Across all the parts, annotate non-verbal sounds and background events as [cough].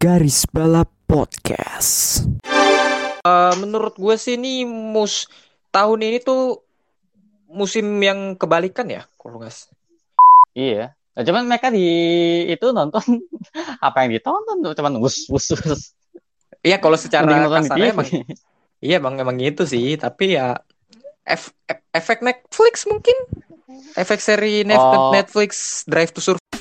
Garis Balap Podcast. Uh, menurut gue sih ini mus tahun ini tuh musim yang kebalikan ya, kalau nggak. Iya. Nah, cuman mereka di itu nonton [laughs] apa yang ditonton tuh cuman us us us. Iya kalau secara kasarnya emang iya bang emang gitu sih tapi ya ef, efek Netflix mungkin efek seri oh. Netflix Drive to Survive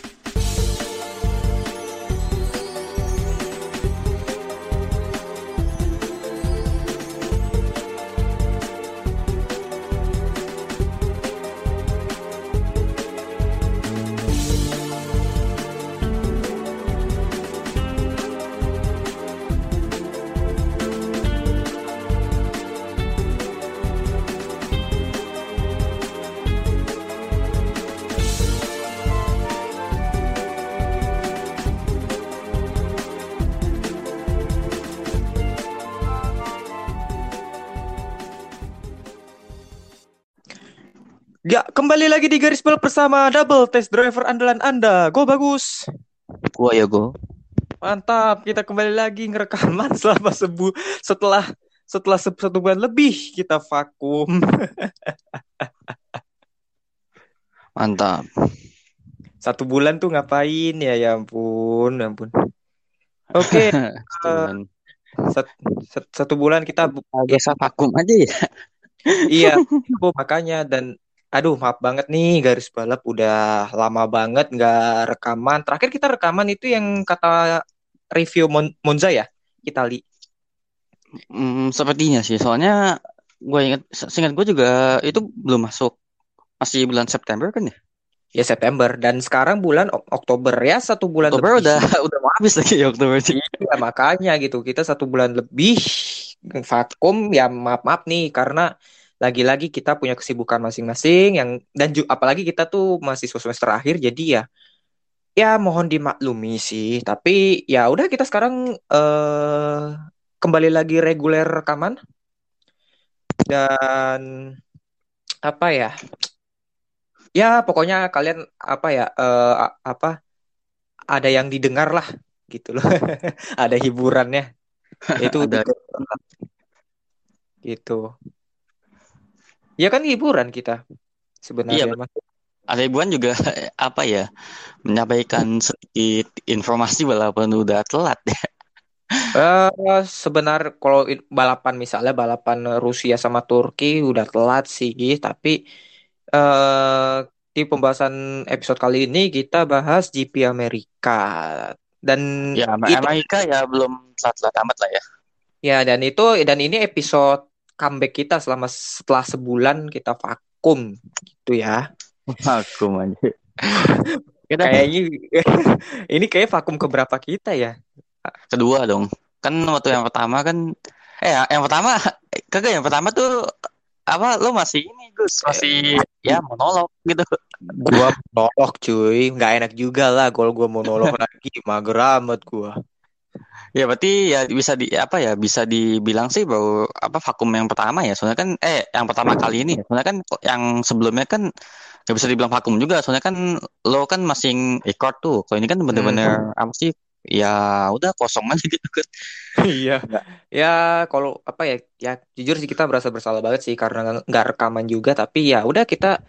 lagi di garis balap bersama double test driver andalan Anda. Go bagus. Gua ya go. Mantap, kita kembali lagi ngerekaman [laughs] selama sebu setelah setelah satu bulan lebih kita vakum. [laughs] Mantap. Satu bulan tuh ngapain ya? Ya ampun, ya ampun. Oke. [laughs] Okay. uh, sat, sat, satu bulan kita biasa vakum aja ya. iya, makanya dan aduh maaf banget nih garis balap udah lama banget nggak rekaman. Terakhir kita rekaman itu yang kata review Mon Monza ya, Itali. Hmm, sepertinya sih, soalnya gue inget, seingat gue juga itu belum masuk masih bulan September kan ya? Ya September dan sekarang bulan Oktober ya satu bulan Oktober lebih. udah [laughs] udah mau habis lagi ya Oktober sih. Iya makanya gitu kita satu bulan lebih vakum ya maaf maaf nih karena lagi-lagi kita punya kesibukan masing-masing yang dan juga apalagi kita tuh masih semester akhir jadi ya ya mohon dimaklumi sih. Tapi ya udah kita sekarang uh, kembali lagi reguler rekaman. Dan apa ya? Ya pokoknya kalian apa ya uh, apa ada yang didengar lah gitu loh. [laughs] Ada hiburannya. [laughs] Itu ada. [laughs] gitu Ya kan hiburan kita sebenarnya. Iya, mas. ada hiburan juga [laughs] apa ya menyampaikan sedikit informasi walaupun udah telat ya. Uh, sebenar kalau balapan misalnya balapan Rusia sama Turki udah telat sih, tapi uh, di pembahasan episode kali ini kita bahas GP Amerika dan ya Amerika ya belum telat-telat amat lah ya. Ya dan itu dan ini episode comeback kita selama setelah sebulan kita vakum gitu ya. Vakum aja. kita kayaknya [laughs] ini kayak vakum ke berapa kita ya? Kedua dong. Kan waktu yang pertama kan eh yang pertama kagak yang pertama tuh apa lo masih ini Gus masih ya monolog gitu gua monolog cuy nggak enak juga lah kalau gua monolog lagi mager amat gua Ya berarti ya bisa di apa ya bisa dibilang sih baru apa vakum yang pertama ya. Soalnya kan eh yang pertama kali ini. Ya soalnya kan yang sebelumnya kan nggak bisa dibilang vakum juga. Soalnya kan lo kan masih record tuh. Kalau ini kan bener-bener hmm. apa sih ya udah kosong aja gitu kan. [laughs] Iya. Ya kalau apa ya ya jujur sih kita berasa bersalah banget sih karena nggak rekaman juga. Tapi ya udah kita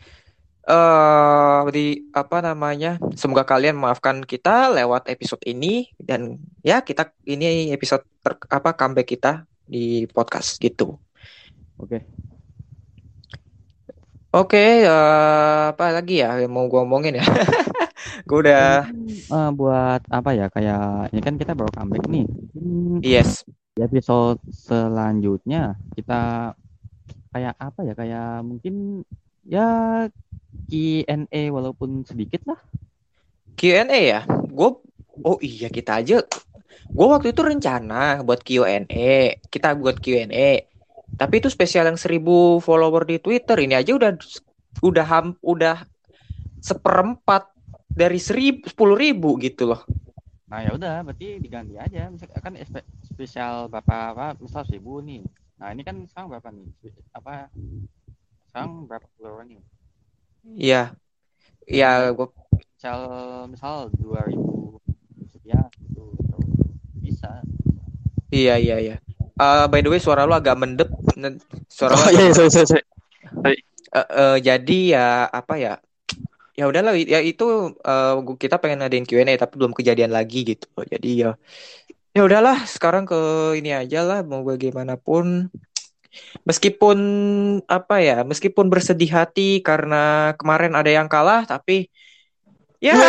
uh, di apa namanya semoga kalian maafkan kita lewat episode ini dan ya kita ini episode ter, apa comeback kita di podcast gitu. Oke. Okay. oke okay, uh, eh, apa lagi ya yang mau gue omongin ya? [laughs] Gue udah uh, buat apa ya kayak ini kan kita baru comeback nih. Yes. di episode selanjutnya kita kayak apa ya kayak mungkin ya Q&A walaupun sedikit lah. Q&A ya? Gue, oh iya kita aja. Gue waktu itu rencana buat Q&A. Kita buat Q&A. Tapi itu spesial yang seribu follower di Twitter. Ini aja udah udah ham, udah seperempat dari seribu sepuluh ribu gitu loh. Nah ya udah, berarti diganti aja. Misalkan kan spesial bapak apa, misal seribu nih. Nah ini kan sekarang berapa nih? Apa? Sekarang berapa follower nih? Iya. Iya, gue misal misal dua ribu sekian gitu. Iya iya iya. Eh, by the way suara lu agak mendep. Suara lu Oh iya, sorry, sorry, sorry. Eh, eh, jadi ya apa ya? Ya udahlah ya itu eh, gua- kita pengen ngadain Q&A tapi belum kejadian lagi gitu. Jadi ya ya udahlah sekarang ke ini aja lah mau bagaimanapun meskipun apa ya meskipun bersedih hati karena kemarin ada yang kalah tapi ya [laughs]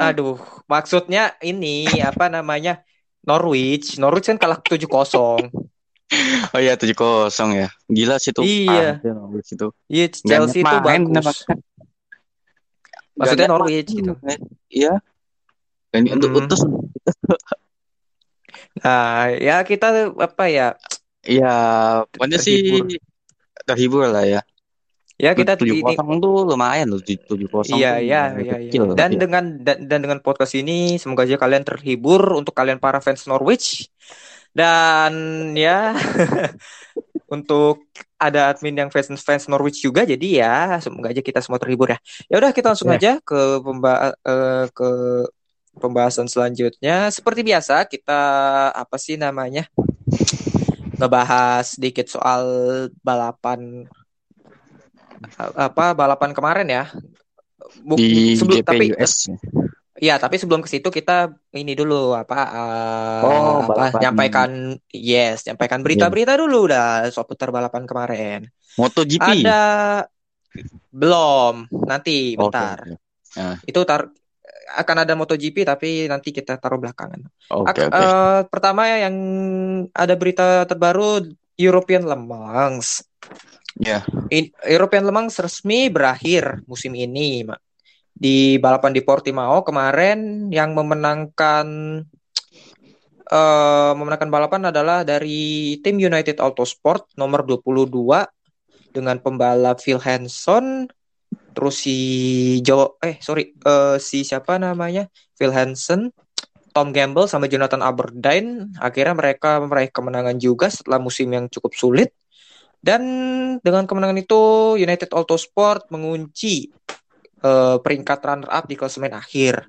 aduh maksudnya ini apa namanya Norwich Norwich kan kalah 7-0 [laughs] Oh iya, 7-0 ya. Gila sih tuh. Iya. Ah, Norwich itu. Iya Chelsea itu bagus maksudnya Norwich gitu Iya. Dan untuk Hmm. utus [laughs] Nah, ya kita apa ya? Iya, pokoknya sih Terhibur. lah ya. Ya kita tujuh kosong tuh lumayan loh tujuh kosong iya iya iya iya. kecil Dan ya. dengan dan, dan dengan podcast ini semoga aja kalian terhibur untuk kalian para fans Norwich. Dan ya [laughs] untuk ada admin yang fans fans Norwich juga jadi ya semoga aja kita semua terhibur ya. Ya udah kita langsung Ya. aja ke pemba eh, ke pembahasan selanjutnya. Seperti biasa kita apa sih namanya? ngebahas sedikit soal balapan apa balapan kemarin ya. Buk- di sebelum GP tapi US. ya tapi sebelum ke situ kita ini dulu apa eh, Oh, apa nyampaikan yes nyampaikan berita-berita dulu dah soal putar balapan kemarin. MotoGP. Ada belum nanti bentar. oke. Itu tar akan ada MotoGP tapi nanti kita taruh belakangan. Oke, Ak- oke. eh, pertama yang ada berita terbaru European Le Mans. Ya. In- European Le Mans resmi berakhir musim ini, Mak. Di balapan di Portimao kemarin yang memenangkan eh memenangkan balapan adalah dari tim United Autosport nomor 22 dengan pembalap Phil Hanson terus si Jo eh sorry eh, si siapa namanya? Phil Hanson Tom Gamble sama Jonathan Aberdeen. Akhirnya mereka meraih kemenangan juga setelah musim yang cukup sulit. Dan dengan kemenangan itu United Autosport mengunci eh, peringkat runner up di klasemen akhir.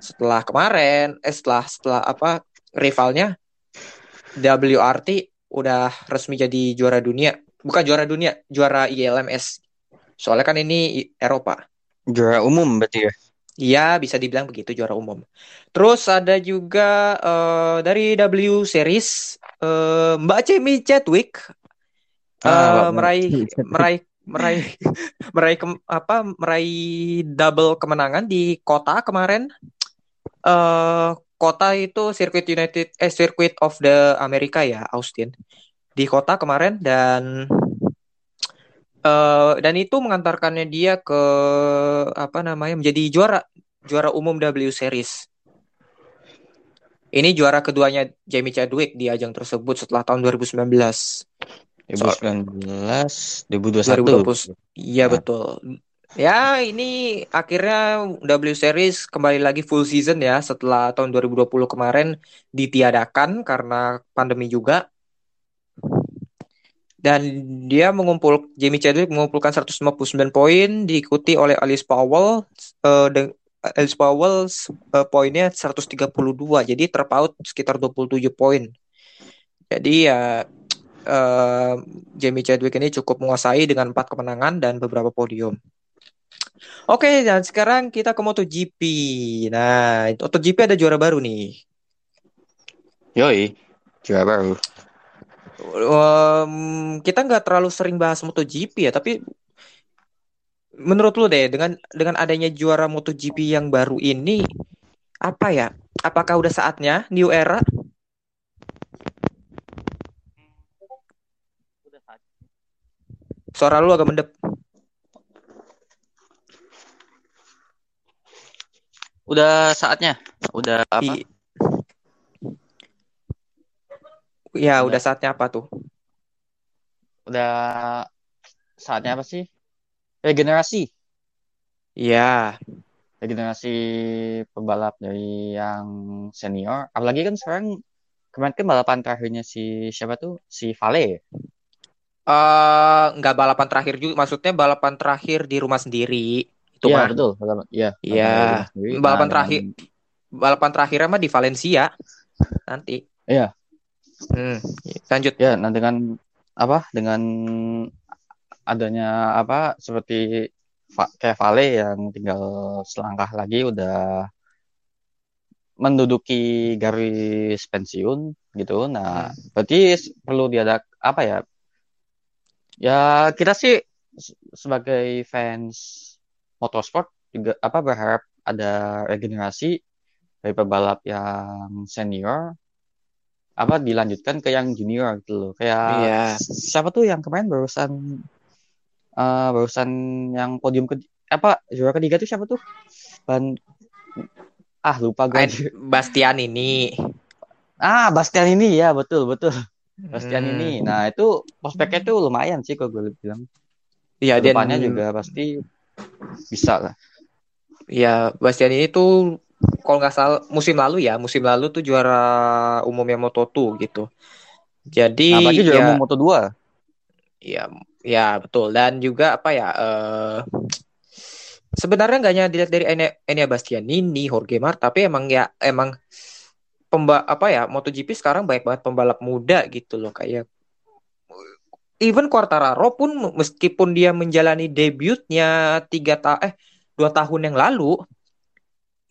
Setelah kemarin eh setelah setelah apa rivalnya WRT udah resmi jadi juara dunia. Bukan juara dunia juara ILMS soalnya kan ini Eropa Juara umum berarti ya. Iya, bisa dibilang begitu juara umum. Terus ada juga eh, dari W Series eh, Mbak Cemi Chadwick eh, Ah, Mbak- meraih meraih meraih [laughs] meraih kem- apa meraih double kemenangan di kota kemarin. Eh kota itu Circuit United eh Circuit of the America ya, Austin. Di kota kemarin dan eh dan itu mengantarkannya dia ke apa namanya menjadi juara juara umum W Series. Ini juara keduanya Jamie Chadwick di ajang tersebut setelah tahun 2019. 2019, 2021. 2020. Iya Nah. betul. Ya, ini akhirnya W Series kembali lagi full season ya setelah tahun 2020 kemarin ditiadakan karena pandemi juga. Dan dia mengumpul Jamie Chadwick mengumpulkan 159 poin diikuti oleh Alice Powell dan Alice Powell eh, poinnya 132 jadi terpaut sekitar 27 poin. Jadi ya eh, Jamie Chadwick ini cukup menguasai dengan empat kemenangan dan beberapa podium. Oke, dan sekarang kita ke MotoGP. Nah, MotoGP ada juara baru nih. Yoi, juara baru. Em, kita nggak terlalu sering bahas MotoGP ya, tapi menurut lu deh, dengan dengan adanya juara MotoGP yang baru ini, apa ya? Apakah udah saatnya new era? Suara lu agak mendep. Udah saatnya. Udah apa? I- Ya, Udah. udah saatnya apa tuh? Udah saatnya apa sih? Regenerasi. Ya, Regenerasi pembalap dari yang senior. Apalagi kan sekarang kemarin kan balapan terakhirnya si siapa tuh? Si Vale. eh nggak balapan terakhir juga, maksudnya balapan terakhir di rumah sendiri. Itu Iya mah. betul. Balapan, iya. Iya. balapan Nah, terakhir. balapan terakhirnya mah di Valencia nanti. Iya. Hmm, lanjut. Ya, nah dengan apa? Dengan adanya apa seperti kayak Vale yang tinggal selangkah lagi udah menduduki garis pensiun gitu. Nah, berarti s- perlu diadak apa ya? Ya, kita sih sebagai fans motorsport juga apa berharap ada regenerasi dari pebalap yang senior apa dilanjutkan ke yang junior gitu loh. Kayak Iya. siapa tuh yang kemarin barusan eh barusan yang podium ke apa juara ketiga tuh siapa tuh? Ban ah lupa gue. Bastian ini. Ah, Bastian ini ya, betul betul. Bastian Hmm. ini. Nah, itu prospeknya tuh lumayan sih kalau gue bilang. Iya, dan Ke depannya juga pasti bisa lah. ya Bastian ini tuh kalau nggak salah musim lalu ya, musim lalu tuh juara umumnya Moto2 gitu. Jadi Nah, apalagi juara ya, umum Moto2. ya, ya betul. Dan juga apa ya? eh sebenarnya nggak hanya dilihat dari Enia Bastianini, Jorge Marta, tapi emang ya emang pemba apa ya MotoGP sekarang banyak banget pembalap muda gitu loh kayak even Quartararo pun meskipun dia menjalani debutnya tiga ta eh dua tahun yang lalu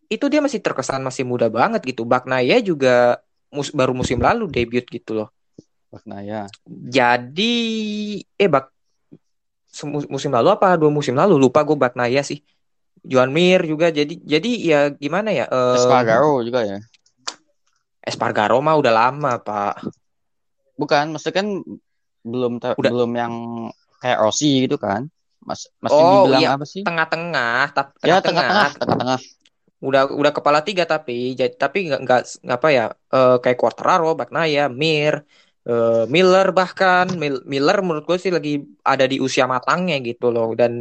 itu dia masih terkesan masih muda banget gitu. Bagnaia juga mus- baru musim lalu debut gitu loh. Nah, ya. Jadi eh bak musim lalu apa dua musim lalu lupa gue Bagnaia sih. Joan Mir juga jadi jadi ya gimana ya eh, Espargaro juga ya. Espargaro mah udah lama pak. Bukan, maksudnya kan belum Udah. belum yang kayak Rossi gitu kan. Mas masih Oh, dibilang iya. apa sih? Tengah-tengah, tapi Ya, tengah-tengah. tengah-tengah, tengah-tengah. Udah udah kepala tiga tapi jadi tapi nggak nggak apa ya eh, kayak Quartararo, Bagnaia, Mir, eh, Miller bahkan. Mil- Miller menurut gue sih lagi ada di usia matangnya gitu loh. Dan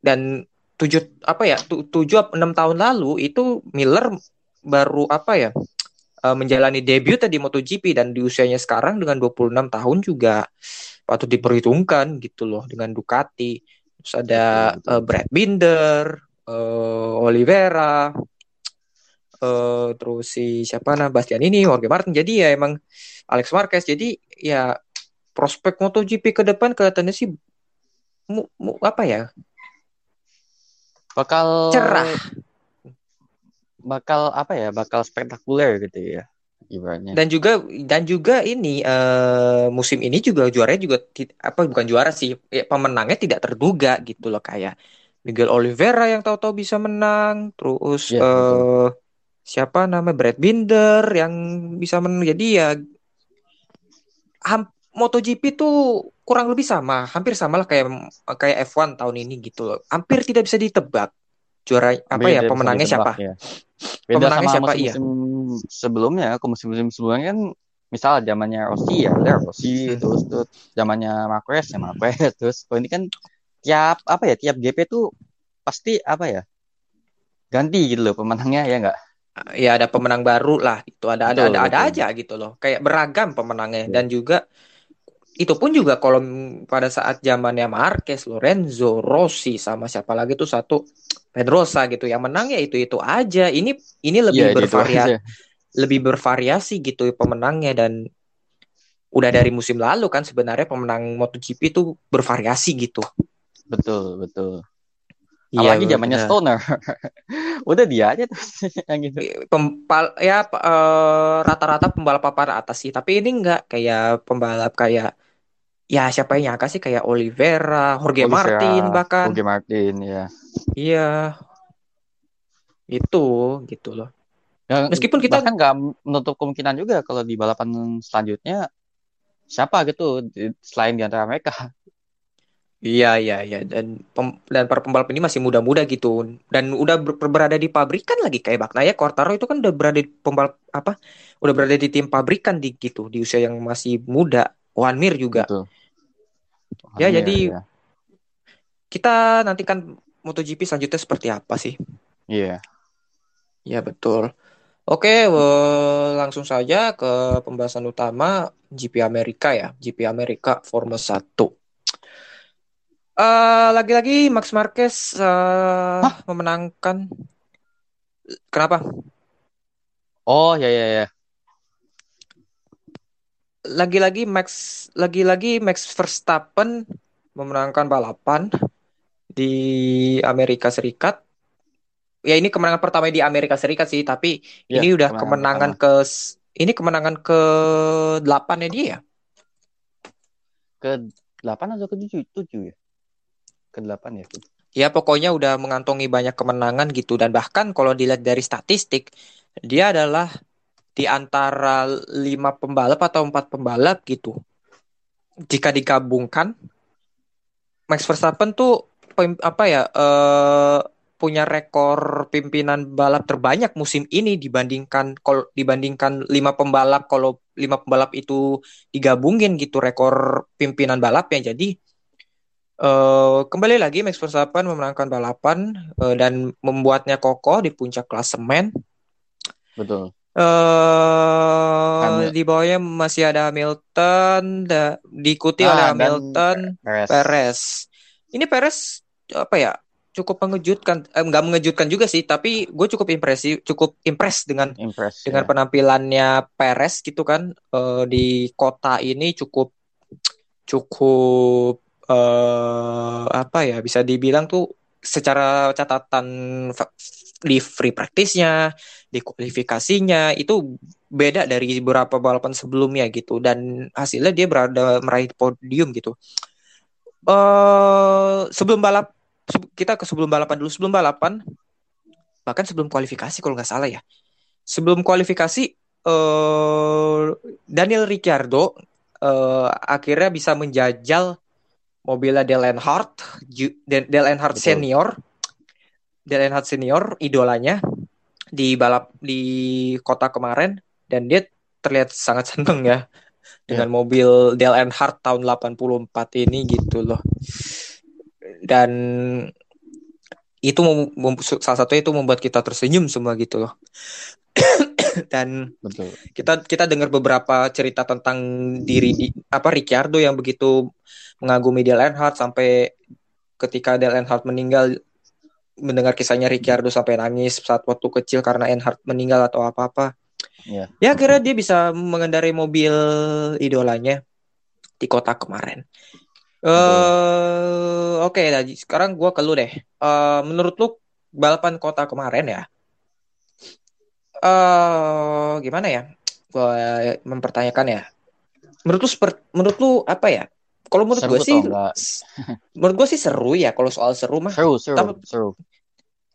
dan tujuh apa ya tu- tujuh enam tahun lalu itu Miller baru apa ya eh, menjalani debutnya di MotoGP dan di usianya sekarang dengan 26 tahun juga patut diperhitungkan gitu loh dengan Ducati. Terus ada eh, Brad Binder, eh, Oliveira, eh, terus si siapa nah Bastian ini, Jorge Martin. Jadi ya emang Alex Marquez. Jadi ya prospek MotoGP ke depan kelihatannya sih mu- mu- apa ya Bakal cerah. bakal apa ya? Bakal spektakuler gitu ya. Ibaratnya. Dan juga dan juga ini eh, musim ini juga juaranya juga apa bukan juara sih ya, pemenangnya tidak terduga gitu loh kayak Miguel Oliveira yang tahu-tahu bisa menang. Terus Iya, eh siapa namanya? Brad Binder yang bisa menang. Jadi ya ham- MotoGP tuh kurang lebih sama. Hampir sama lah kayak kayak F1 tahun ini gitu loh. Hampir tidak bisa ditebak. Juara apa ya pemenangnya ditebak siapa? ya. Beda Pemenangnya sama siapa, iya. sebelumnya, ke musim-musim sebelumnya kan misal zamannya Rossi ya udah Rossi Hmm. terus terus zamannya Marquez ya Marquez. Terus kalau ini kan tiap apa ya tiap GP tuh pasti apa ya ganti gitu loh pemenangnya ya enggak ya ada pemenang baru lah itu ada ada Betul, ada, ada aja gitu loh. Kayak beragam pemenangnya. Betul. dan juga itu pun juga kalau pada saat zamannya Marquez, Lorenzo, Rossi sama siapa lagi tuh satu Pedrosa gitu. Yang menang ya itu itu aja. Ini ini lebih Iya, itu bervariasi aja. lebih bervariasi gitu pemenangnya. Dan udah dari musim lalu kan sebenarnya pemenang MotoGP itu bervariasi gitu betul betul. Iya, apalagi zamannya benar. Stoner. [laughs] Udah dia aja tuh [laughs] yang gitu. Pempal ya p- eh, rata-rata pembalap papan atas sih. Tapi ini enggak kayak pembalap kayak ya siapa yang nyangka sih? Kayak Oliveira, Jorge Oliveira, Martin bahkan. Jorge Martin ya iya. Itu gitu loh. Ya, Meskipun kita- bahkan nggak menutup kemungkinan juga kalau di balapan selanjutnya siapa gitu selain di antara mereka. Iya iya iya dan pem- dan para pembalap ini masih muda-muda gitu dan udah ber- berada di pabrikan lagi kayak Bagnaia Quartaro itu kan udah berada di pembalap apa udah berada di tim pabrikan di gitu di usia yang masih muda Juan Mir juga Betul. Ya, Iya, jadi iya. kita nantikan MotoGP selanjutnya seperti apa sih Iya. Ya betul. Oke, we- langsung saja ke pembahasan utama GP Amerika ya, GP Amerika Formula 1. Eh, lagi-lagi Max Marquez eh, memenangkan. Kenapa? Oh ya ya ya. Lagi-lagi Max lagi-lagi Max Verstappen memenangkan balapan di Amerika Serikat. Ya ini kemenangan pertama di Amerika Serikat sih, tapi Iya, ini udah kemenangan kemenangan ke ini kemenangan ke 8 ya dia ya. Ke 8 atau ke 7 7 ya? Ke 8 ya. Ya pokoknya udah mengantongi banyak kemenangan gitu dan bahkan kalau dilihat dari statistik dia adalah di antara lima pembalap atau empat pembalap gitu. Jika digabungkan Max Verstappen tuh apa ya eh, punya rekor pimpinan balap terbanyak musim ini dibandingkan kalau dibandingkan lima pembalap kalau lima pembalap itu digabungin gitu rekor pimpinan balapnya jadi eh, kembali lagi Max Verstappen memenangkan balapan eh, dan membuatnya kokoh di puncak klasemen Betul. Hamil- di bawahnya masih ada Hamilton da- diikuti oleh Ah, dan Hamilton Perez. Perez. Ini Perez apa ya? Cukup mengejutkan, eh, nggak mengejutkan juga sih, tapi gue cukup impresi, cukup impress dengan Impress. dengan ya. penampilannya Perez gitu kan eh, di kota ini cukup cukup eh apa ya bisa dibilang tuh secara catatan di free practice-nya, di kualifikasinya itu beda dari beberapa balapan sebelumnya gitu. Dan hasilnya dia berada meraih podium gitu. eh sebelum balap kita ke sebelum balapan dulu. Sebelum balapan bahkan sebelum kualifikasi kalau nggak salah ya. Sebelum kualifikasi eh Daniel Ricciardo eh, akhirnya bisa menjajal mobilnya Dale Earnhardt Ju- Dan- Dale Earnhardt Betul. senior. Dale Earnhardt senior idolanya di balap di kota kemarin. Dan dia terlihat sangat seneng ya dengan mobil Dale Earnhardt tahun 84 ini gitu loh. Dan itu salah satunya itu membuat kita tersenyum semua gitu loh dan Betul. kita kita dengar beberapa cerita tentang diri di apa Ricciardo yang begitu mengagumi Dale Earnhardt sampai ketika Dale Earnhardt meninggal mendengar kisahnya Ricciardo sampai nangis saat waktu kecil karena Earnhardt meninggal atau apa-apa. Iya. Ya akhirnya dia bisa mengendarai mobil idolanya di kota kemarin. Eh oke Daji. sekarang gua ke lu deh. Eh menurut lu balapan kota kemarin ya? Eh gimana ya? Gua mempertanyakan ya. Menurut lu seperti menurut lu apa ya? Kalau menurut Seru gue sih [laughs] menurut gue sih seru ya kalau soal seru mah. Seru, seru, Tapi- seru.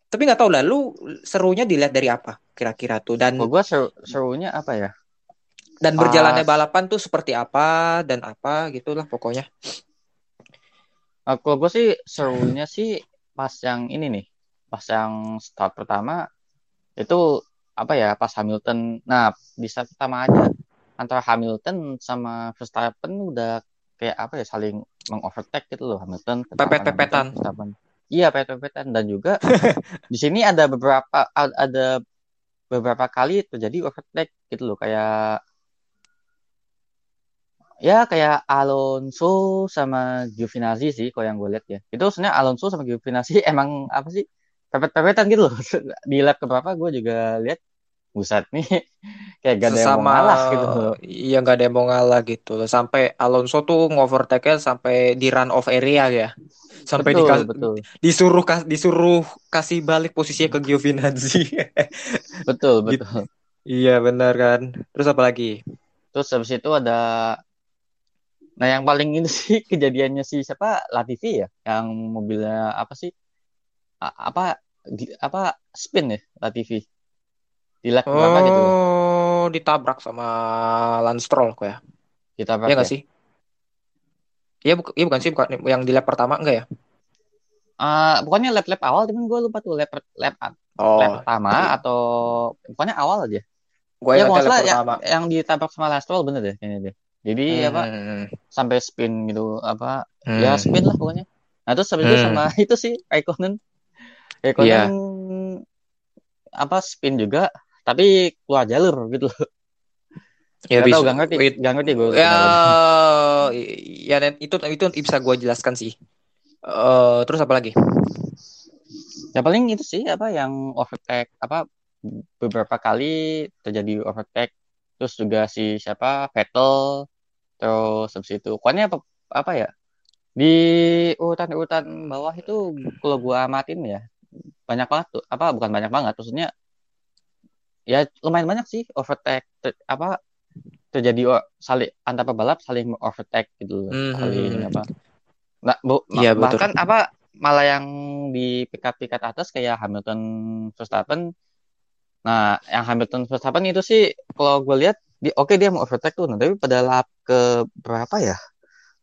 Tapi nggak tahu lah lu serunya dilihat dari apa kira-kira tuh dan gua seru, serunya apa ya? dan pas- berjalannya balapan tuh seperti apa dan apa gitulah pokoknya. Nah, kalau gue sih serunya sih pas yang ini nih, pas yang start pertama itu apa ya pas Hamilton. Nah di start pertama aja antara Hamilton sama Verstappen udah kayak apa ya saling mengovertake gitu loh Hamilton. Pepet-pepetan. Iya pepet-pepetan dan juga [laughs] di sini ada beberapa ada beberapa kali terjadi overtake gitu loh kayak ya kayak Alonso sama Giovinazzi sih kalau yang gue lihat ya itu sebenarnya Alonso sama Giovinazzi [laughs] emang apa sih pepet-pepetan gitu loh [laughs] di lap keberapa gue juga lihat buset nih [laughs] kayak gak ada yang mau ngalah gitu loh Iya nggak ada yang mau ngalah gitu loh. Sampai Alonso tuh ngovertake sampai di run off area ya. Sampai betul dikas- betul disuruh kas- disuruh kasih balik posisinya ke Giovinazzi. [laughs] betul Gitu. betul iya benar kan. Terus apa lagi? terus habis itu ada nah yang paling ini sih kejadiannya si siapa Latifi ya yang mobilnya apa sih A- apa di, apa spin ya Latifi di lap berapa gitu Oh, ditabrak sama Lance Stroll kok ya. ditabrak Iya ya nggak sih? Iya bukan, iya bukan sih bukan yang di lap pertama enggak ya? Ah, pokoknya lap-lap awal tapi gue lupa tuh lap lap Oh, lap pertama atau pokoknya awal aja gue ya salah ya, pertama. yang ditabrak sama Lance Stroll bener deh kayaknya deh jadi apa Hmm, sampai spin gitu apa hmm. ya spin lah pokoknya nah terus habis itu Hmm. sama [laughs] itu sih Raikkonen Raikkonen Iya. apa spin juga tapi keluar jalur gitu Ya Gak bisa. tahu gak ngerti It- gak ngerti gue ya, ya Net, itu itu bisa gue jelaskan sih. Eh terus apa lagi? ya paling itu sih apa yang overtake apa beberapa kali terjadi overtake terus juga si siapa Vettel terus habis itu pokoknya apa, apa ya di urutan-urutan bawah itu kalau gua amatin ya banyak banget tuh apa bukan banyak banget maksudnya ya lumayan banyak sih overtake ter- apa terjadi saling antar pebalap saling overtake gitu loh. Mhm. saling apa nah, bu, ma- Iya, betul. bahkan apa malah yang di pikat-pikat atas kayak Hamilton Verstappen nah yang Hamilton Verstappen itu sih kalau gue lihat di oke dia mau overtake tuh nah, tapi pada lap ke berapa ya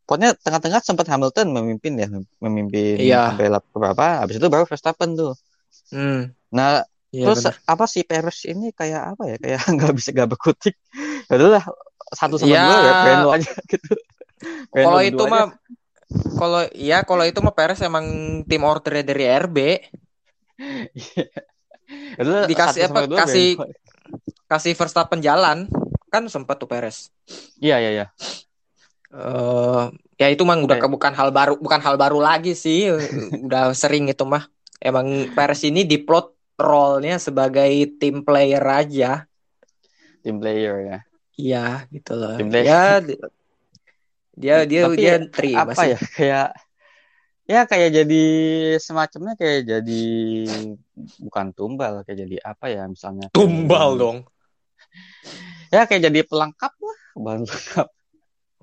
pokoknya tengah-tengah sempat Hamilton memimpin ya memimpin Iya. sampai lap berapa habis itu baru Verstappen tuh Hmm. nah Iya, Terus benar. apa sih Perez ini kayak apa ya? Kayak [laughs] nggak bisa gak berkutik. Ya udahlah satu sama Ya. dua ya Renault aja [laughs] gitu. Kalau itu mah kalau ya kalau itu mah Perez emang tim ordernya dari RB [laughs] Ya udahlah, dikasih apa, dua kasih- kasih Verstappen jalan kan sempat tuh Perez. Iya iya iya. Eh ya itu mah udah ke- bukan hal baru bukan hal baru lagi sih. Udah sering itu mah. Emang Perez ini diplot role-nya sebagai tim player aja. Tim player ya. iya gitu loh. Tim player. ya di- dia dia Tapi dia terima apa sih. ya kayak ya kayak jadi semacamnya kayak jadi bukan tumbal kayak jadi apa ya misalnya kayak tumbal jadi- dong. Ya kayak jadi pelengkap lah bahan pelengkap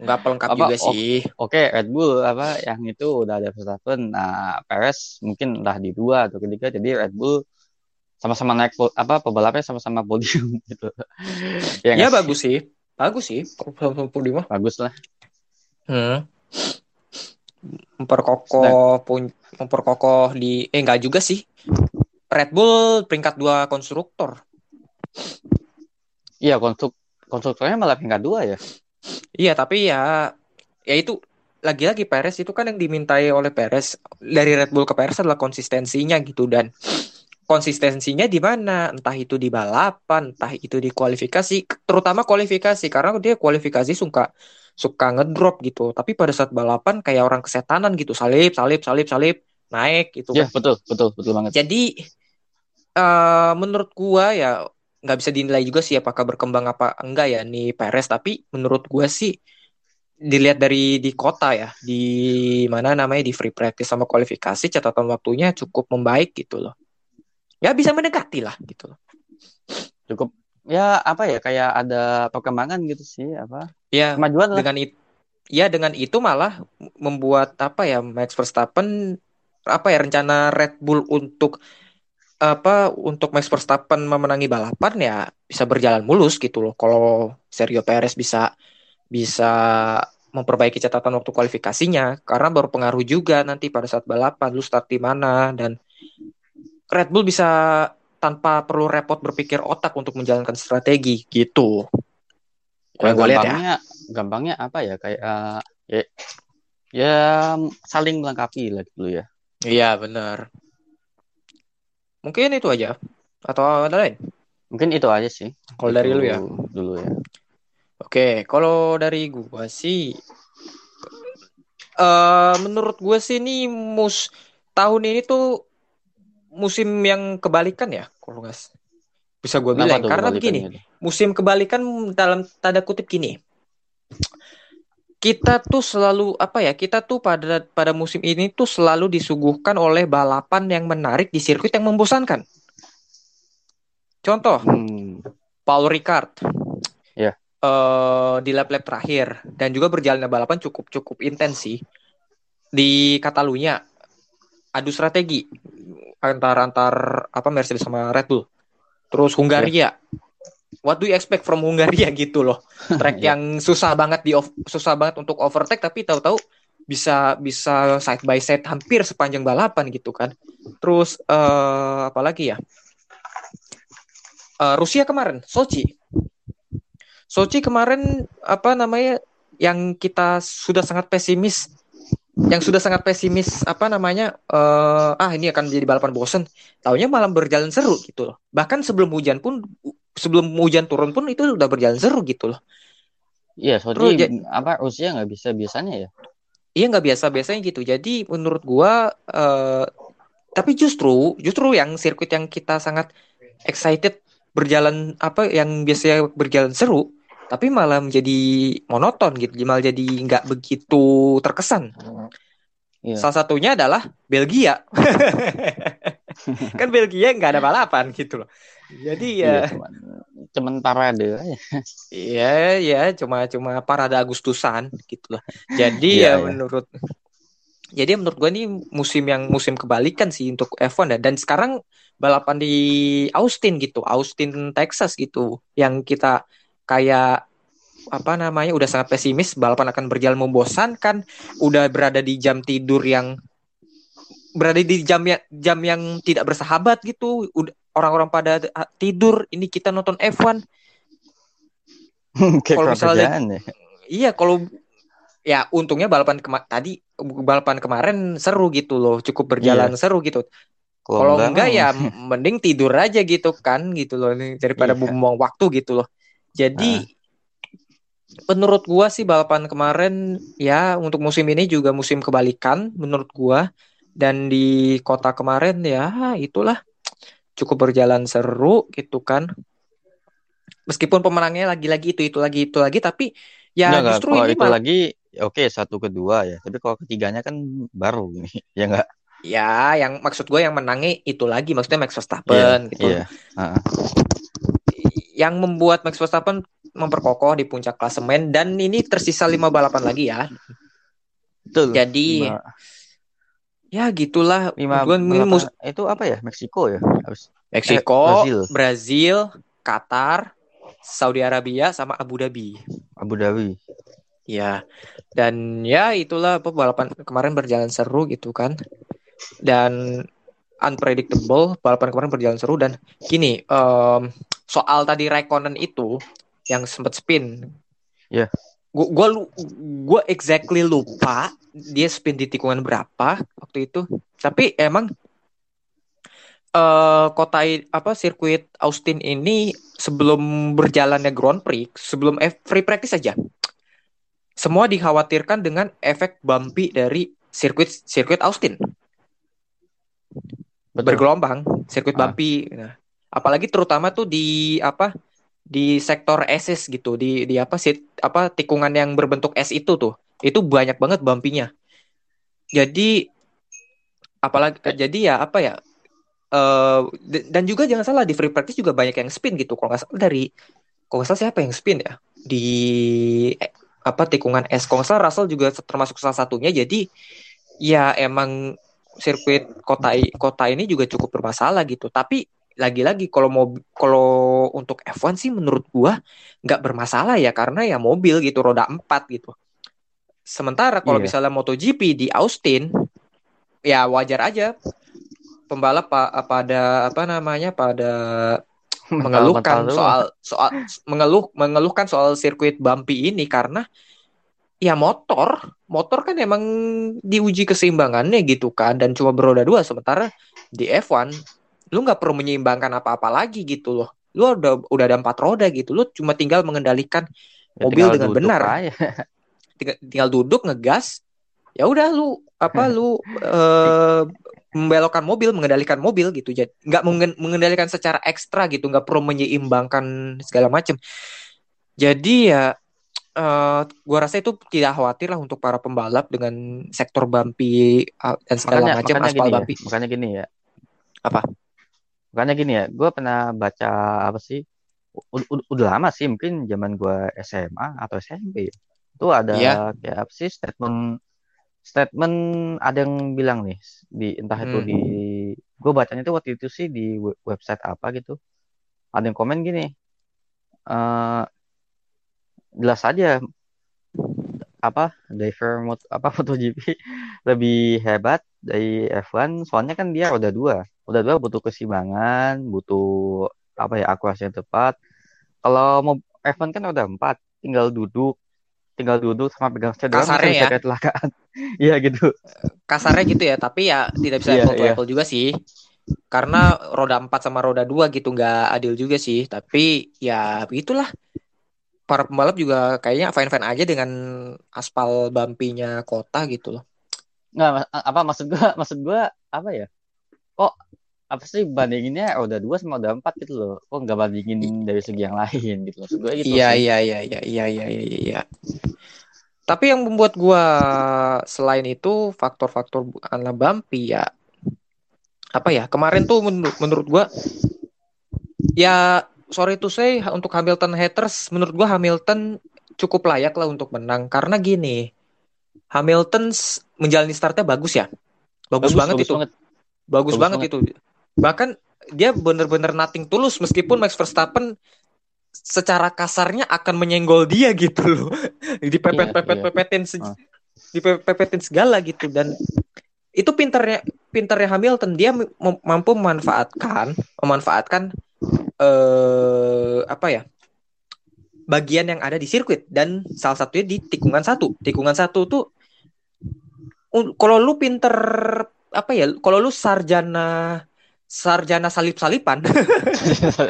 nggak pelengkap Apa, juga sih Oke, Red Bull apa yang itu udah ada Verstappen. Nah, Perez mungkin udah di dua atau ketiga. Jadi Red Bull sama-sama naik apa pebalapnya sama-sama podium [laughs] gitu. ya Ya, bagus sih bagus sih kalau podium Bagus lah. hmm. memperkokoh pun memperkokoh di eh enggak juga sih Red Bull peringkat dua konstruktor Iya, konstruk konstruktornya malah peringkat dua ya. Iya, tapi ya ya itu lagi-lagi Perez itu kan yang dimintai oleh Perez dari Red Bull ke Perez adalah konsistensinya gitu dan konsistensinya di mana? Entah itu di balapan, entah itu di kualifikasi, terutama kualifikasi karena dia kualifikasi suka suka ngedrop gitu. Tapi pada saat balapan kayak orang kesetanan gitu, salip, salip, salip, salip, naik gitu Iya, kan. betul, betul, betul banget. Jadi eh menurut gua ya nggak bisa dinilai juga sih apakah berkembang apa enggak ya nih Perez. Tapi menurut gua sih dilihat dari di kota ya di mana namanya di free practice sama kualifikasi catatan waktunya cukup membaik gitu loh. Ya bisa mendekati lah gitu loh. Cukup ya apa ya kayak ada perkembangan gitu sih apa? Ya kemajuan dengan itu ya dengan itu malah membuat apa ya Max Verstappen apa ya rencana Red Bull untuk apa untuk Max Verstappen memenangi balapan ya bisa berjalan mulus gitu loh kalau Sergio Perez bisa bisa memperbaiki catatan waktu kualifikasinya karena baru pengaruh juga nanti pada saat balapan lu start di mana dan Red Bull bisa tanpa perlu repot berpikir otak untuk menjalankan strategi gitu. Ya, Yang gue lihat ya. gampangnya apa ya kayak eh, ya, ya saling melengkapi lah dulu ya. Iya benar. Mungkin itu aja atau ada lain? Mungkin itu aja sih. Kalau dari lu ya. Dulu ya. Oke, kalau dari gua sih eh menurut gue sih ini mus tahun ini tuh musim yang kebalikan ya, kalau nggak bisa gue bilang. Karena begini, itu? musim kebalikan dalam tanda kutip gini. Kita tuh selalu apa ya? Kita tuh pada pada musim ini tuh selalu disuguhkan oleh balapan yang menarik di sirkuit yang membosankan. Contoh, Hmm. Paul Ricard. Iya. Eh, di lap-lap terakhir dan juga berjalannya balapan cukup cukup intens sih. Di Catalunya adu strategi antara antar apa Mercedes sama Red Bull. Terus Hungaria. What do you expect from Hungaria [laughs] gitu loh. Track Iya. yang susah banget di susah banget untuk overtake tapi tahu-tahu bisa bisa side by side hampir sepanjang balapan gitu kan. Terus eh apalagi ya? Eh, Rusia kemarin, Sochi. Sochi kemarin apa namanya yang kita sudah sangat pesimis yang sudah sangat pesimis apa namanya eh ah ini akan menjadi balapan bosen taunya malah berjalan seru gitu loh bahkan sebelum hujan pun sebelum hujan turun pun itu udah berjalan seru gitu loh. Iya, Terus soalnya ja- apa Rusia nggak bisa biasanya ya. iya nggak biasa biasanya gitu. Jadi menurut gua eh tapi justru justru yang sirkuit yang kita sangat excited berjalan apa yang biasanya berjalan seru tapi malah menjadi monoton gitu. Malah jadi nggak begitu terkesan. Iya. salah satunya adalah Belgia. [laughs] Kan Belgia nggak ada balapan gitu loh jadi ya Iya, cuman, cuman parade aja. Iya, ya, cuma cuma parade Agustusan gitu loh. Jadi Iya, ya iya. menurut jadi menurut gua ini musim yang musim kebalikan sih untuk F1 ya. Dan sekarang balapan di Austin gitu, Austin Texas gitu, yang kita kayak apa namanya udah sangat pesimis balapan akan berjalan membosankan, udah berada di jam tidur yang berada di jam yang jam yang tidak bersahabat gitu, udah orang-orang pada ah, tidur, ini kita nonton F1 [laughs] Kayak Kalau misalnya- kerjaan ya. Iya, kalau ya untungnya balapan kema- tadi balapan kemarin seru gitu loh, cukup berjalan seru gitu. Kalau enggak mah- ya [laughs] mending tidur aja gitu kan gitu loh nih, daripada Iya. buang waktu gitu loh. Jadi menurut gua sih balapan kemarin ya untuk musim ini juga musim kebalikan menurut gua dan di kota kemarin ya itulah cukup berjalan seru gitu kan. Meskipun pemenangnya lagi-lagi itu itu lagi itu lagi tapi ya Enggak, enggak. justru Kalau ini itu lagi oke satu kedua ya. Tapi kalau ketiganya kan baru ini. [laughs] Ya enggak? Ya, yang maksud gue yang menangnya itu lagi, maksudnya Max Verstappen gitu. Iya. Heeh. Yang membuat Max Verstappen memperkokoh di puncak klasemen dan ini tersisa lima balapan lagi ya. Betul. Jadi Lima- ya gitulah. lima balapan- mus- itu apa ya? Meksiko ya? Habis Meksiko, Eh, Brazil. Brazil, Qatar, Saudi Arabia sama Abu Dhabi. Abu Dhabi. Ya, dan ya itulah apa balapan kemarin berjalan seru gitu kan. Dan unpredictable, balapan kemarin berjalan seru dan gini, em, soal tadi Raikkonen itu yang sempat spin. Ya. Gua gua lu- gua exactly lupa dia spin di tikungan berapa waktu itu. Tapi emang eh kota apa sirkuit Austin ini sebelum berjalannya Grand Prix, sebelum F- free practice saja. Semua dikhawatirkan dengan efek bumpy dari sirkuit sirkuit Austin Betul. bergelombang, sirkuit Ah. bumpy. Nah, apalagi terutama tuh di apa di sektor SS gitu, di di apa sih apa tikungan yang berbentuk S itu tuh, itu banyak banget bumpy-nya. Jadi apalagi jadi ya apa ya? eh d- dan juga jangan salah di free practice juga banyak yang spin gitu. Kalau nggak salah dari kalau nggak salah siapa yang spin ya di eh, apa tikungan S. Kalau nggak salah Russell juga termasuk salah satunya. Jadi ya emang sirkuit kota kota ini juga cukup bermasalah gitu. Tapi lagi-lagi kalau mau kalau untuk F1 sih menurut gua nggak bermasalah ya karena ya mobil gitu roda 4 gitu. Sementara kalau Iya. misalnya MotoGP di Austin ya wajar aja pembalap pa- pada apa namanya pada [laughs] mengeluhkan soal soal mengeluh mengeluhkan soal sirkuit bumpy ini karena ya motor motor kan emang diuji keseimbangannya gitu kan dan cuma beroda dua sementara di F1 lu nggak perlu menyeimbangkan apa-apa lagi gitu loh lu udah udah ada empat roda gitu lu cuma tinggal mengendalikan Ya, mobil tinggal dengan benar. aja. [laughs] tinggal, tinggal duduk ngegas ya udah lu apa lu [laughs] eh, membelokkan mobil mengendalikan mobil gitu jadi nggak mengen- mengendalikan secara ekstra gitu nggak perlu menyeimbangkan segala macam jadi ya eh gua rasa itu tidak khawatir lah untuk para pembalap dengan sektor bumpy uh, dan segala macam aspal gini ya, bumpy makanya gini ya. Apa? Makanya gini ya, gue pernah baca apa sih? Udah lama sih, mungkin zaman gue SMA atau SMP. ya. Itu ada Iya. kayak apa sih statement statement ada yang bilang nih di entah itu Hmm. di gue bacanya itu waktu itu sih di we- website apa gitu. Ada yang komen gini. eh jelas aja apa driver mot apa [laughs] MotoGP lebih hebat dari F1 soalnya kan dia roda dua roda dua butuh keseimbangan butuh apa ya akurasi yang tepat. Kalau mau F1 kan roda empat tinggal duduk. Tinggal duduk sama pegang steering Kasarnya ya. kecelakaan [laughs] iya gitu. Kasarnya gitu ya tapi ya tidak bisa Iya, apple to iya. apple juga sih. Karena roda 4 sama roda 2 gitu nggak adil juga sih. Tapi ya begitulah. Para pembalap juga kayaknya fine fine aja dengan aspal bumpy-nya kota gitu loh. Nggak apa maksud gua maksud gua apa ya? Kok apa sih bandinginnya roda dua sama roda empat gitu loh. Kok nggak bandingin dari segi yang lain gitu maksud gue gitu Iya iya iya iya iya iya iya iya. Tapi yang membuat gua selain itu faktor-faktor bukanlah bumpy ya apa ya kemarin tuh menurut menurut gua ya sorry to say untuk Hamilton haters menurut gua Hamilton cukup layak lah untuk menang karena gini Hamilton menjalani startnya bagus ya bagus, banget itu banget. bagus, Bagus banget, banget. itu bahkan dia bener-bener nothing tulus meskipun Max Verstappen secara kasarnya akan menyenggol dia gitu loh [laughs] dipepet pepet iya. pepetin se- Ah. dipepetin segala gitu dan itu pinternya pinternya Hamilton dia mampu memanfaatkan memanfaatkan eh apa ya bagian yang ada di sirkuit dan salah satunya di tikungan satu tikungan satu tuh kalau lu pinter apa ya kalau lu sarjana sarjana salip salipan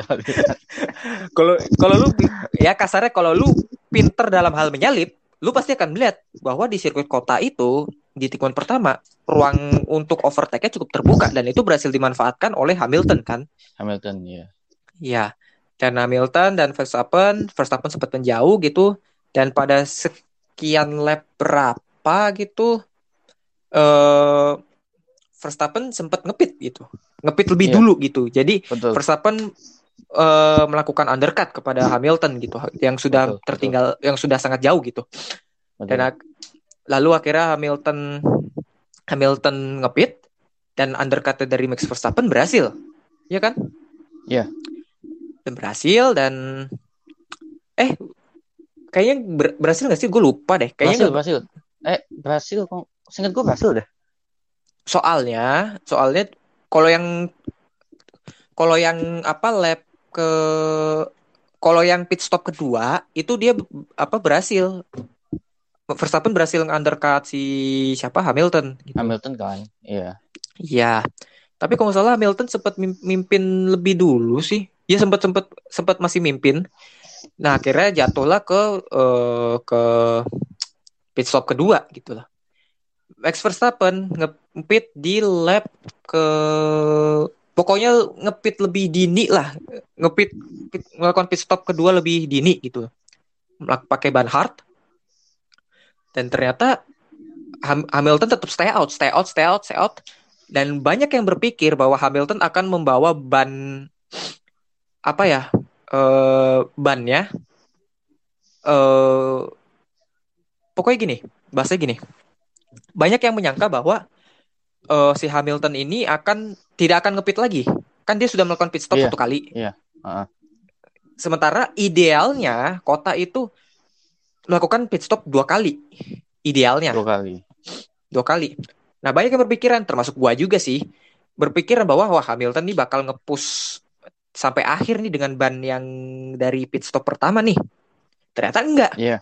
[laughs] kalau kalau lu ya kasarnya kalau lu pinter dalam hal menyalip lu pasti akan melihat bahwa di sirkuit kota itu di tikungan pertama ruang untuk overtake-nya cukup terbuka dan itu berhasil dimanfaatkan oleh Hamilton kan? Hamilton ya. ya dan Hamilton dan Verstappen Verstappen sempat menjauh gitu dan pada sekian lap berapa gitu eh Verstappen sempat ngepit gitu ngepit lebih Iya. dulu gitu jadi Betul. Verstappen eh, melakukan undercut kepada Hamilton gitu yang sudah Betul, tertinggal yang sudah sangat jauh gitu betul. dan ak- lalu akhirnya Hamilton Hamilton ngepit dan undercut dari Max Verstappen berhasil ya kan Iya. dan berhasil dan eh kayaknya ber- berhasil nggak sih gue lupa deh Berhasil, kayaknya nggak- berhasil. Eh, berhasil kok. Seingat gue berhasil deh. Soalnya soalnya kalau yang kalau yang apa lap ke kalau yang pit stop kedua itu dia apa berhasil Verstappen berhasil undercut si siapa Hamilton gitu. Hamilton kan. Iya. Iya. Tapi kalau salah Hamilton sempat mim- mimpin lebih dulu sih. Dia sempat sempat sempat masih mimpin. Nah, akhirnya jatuhlah ke eh, ke pit stop kedua gitu lah. Max Verstappen ngepit di lap ke pokoknya ngepit lebih dini lah. Ngepit pit- melakukan pit stop kedua lebih dini gitu. Pakai ban hard. Dan ternyata Ham- Hamilton tetap stay out, stay out, stay out, stay out. Dan banyak yang berpikir bahwa Hamilton akan membawa ban apa ya eh bannya eh pokoknya gini, bahasa gini. Banyak yang menyangka bahwa eh, si Hamilton ini akan tidak akan ngepit lagi. Kan dia sudah melakukan pit stop Iya, satu kali. iya, heeh. Sementara idealnya kota itu melakukan pit stop dua kali. Idealnya Dua kali. dua kali. Nah, banyak yang berpikiran, termasuk gua juga sih, berpikiran bahwa wah Hamilton nih bakal ngepush sampai akhir nih dengan ban yang dari pit stop pertama nih. Ternyata enggak. Iya.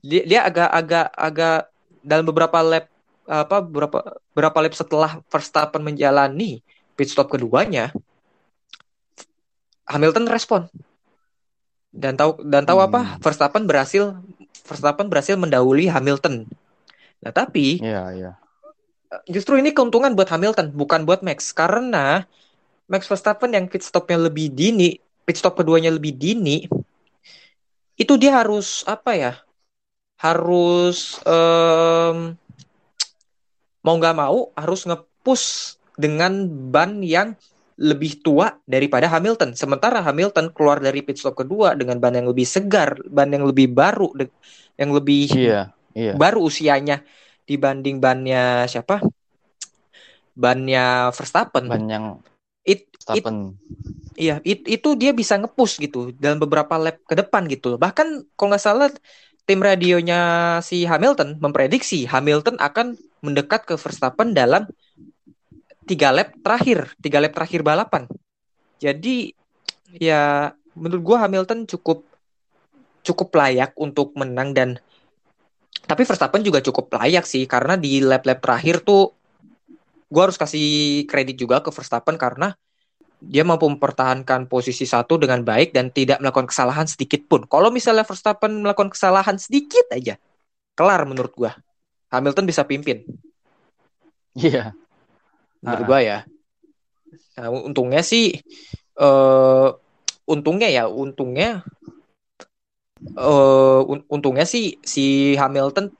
Dia, dia agak-agak agak dalam beberapa lap apa beberapa beberapa lap setelah Verstappen menjalani pit stop keduanya, Hamilton respon dan tahu dan tahu apa Hmm. Verstappen berhasil Verstappen berhasil mendahului Hamilton. Nah tapi Iya, iya. justru ini keuntungan buat Hamilton, bukan buat Max. Karena Max Verstappen yang pit stopnya lebih dini, pit stop keduanya lebih dini, itu dia harus apa ya? Harus em, mau nggak mau harus ngepush dengan ban yang lebih tua daripada Hamilton. Sementara Hamilton keluar dari pit stop kedua dengan ban yang lebih segar, ban yang lebih baru, yang lebih Iya, iya. baru usianya dibanding bannya siapa? Bannya Verstappen. Ban yang It, it, Verstappen. iya, it- itu dia bisa ngepush gitu dalam beberapa lap ke depan gitu. Bahkan kalau nggak salah tim radionya si Hamilton memprediksi Hamilton akan mendekat ke Verstappen dalam tiga lap terakhir, tiga lap terakhir balapan. Jadi ya menurut gua Hamilton cukup cukup layak untuk menang dan tapi Verstappen juga cukup layak sih karena di lap-lap terakhir tuh gua harus kasih kredit juga ke Verstappen karena dia mampu mempertahankan posisi satu dengan baik dan tidak melakukan kesalahan sedikit pun. Kalau misalnya Verstappen melakukan kesalahan sedikit aja, kelar menurut gua. Hamilton bisa pimpin Iya. menurut Ah. gua ya. Nah, untungnya sih eh untungnya ya, untungnya eh un- untungnya sih si Hamilton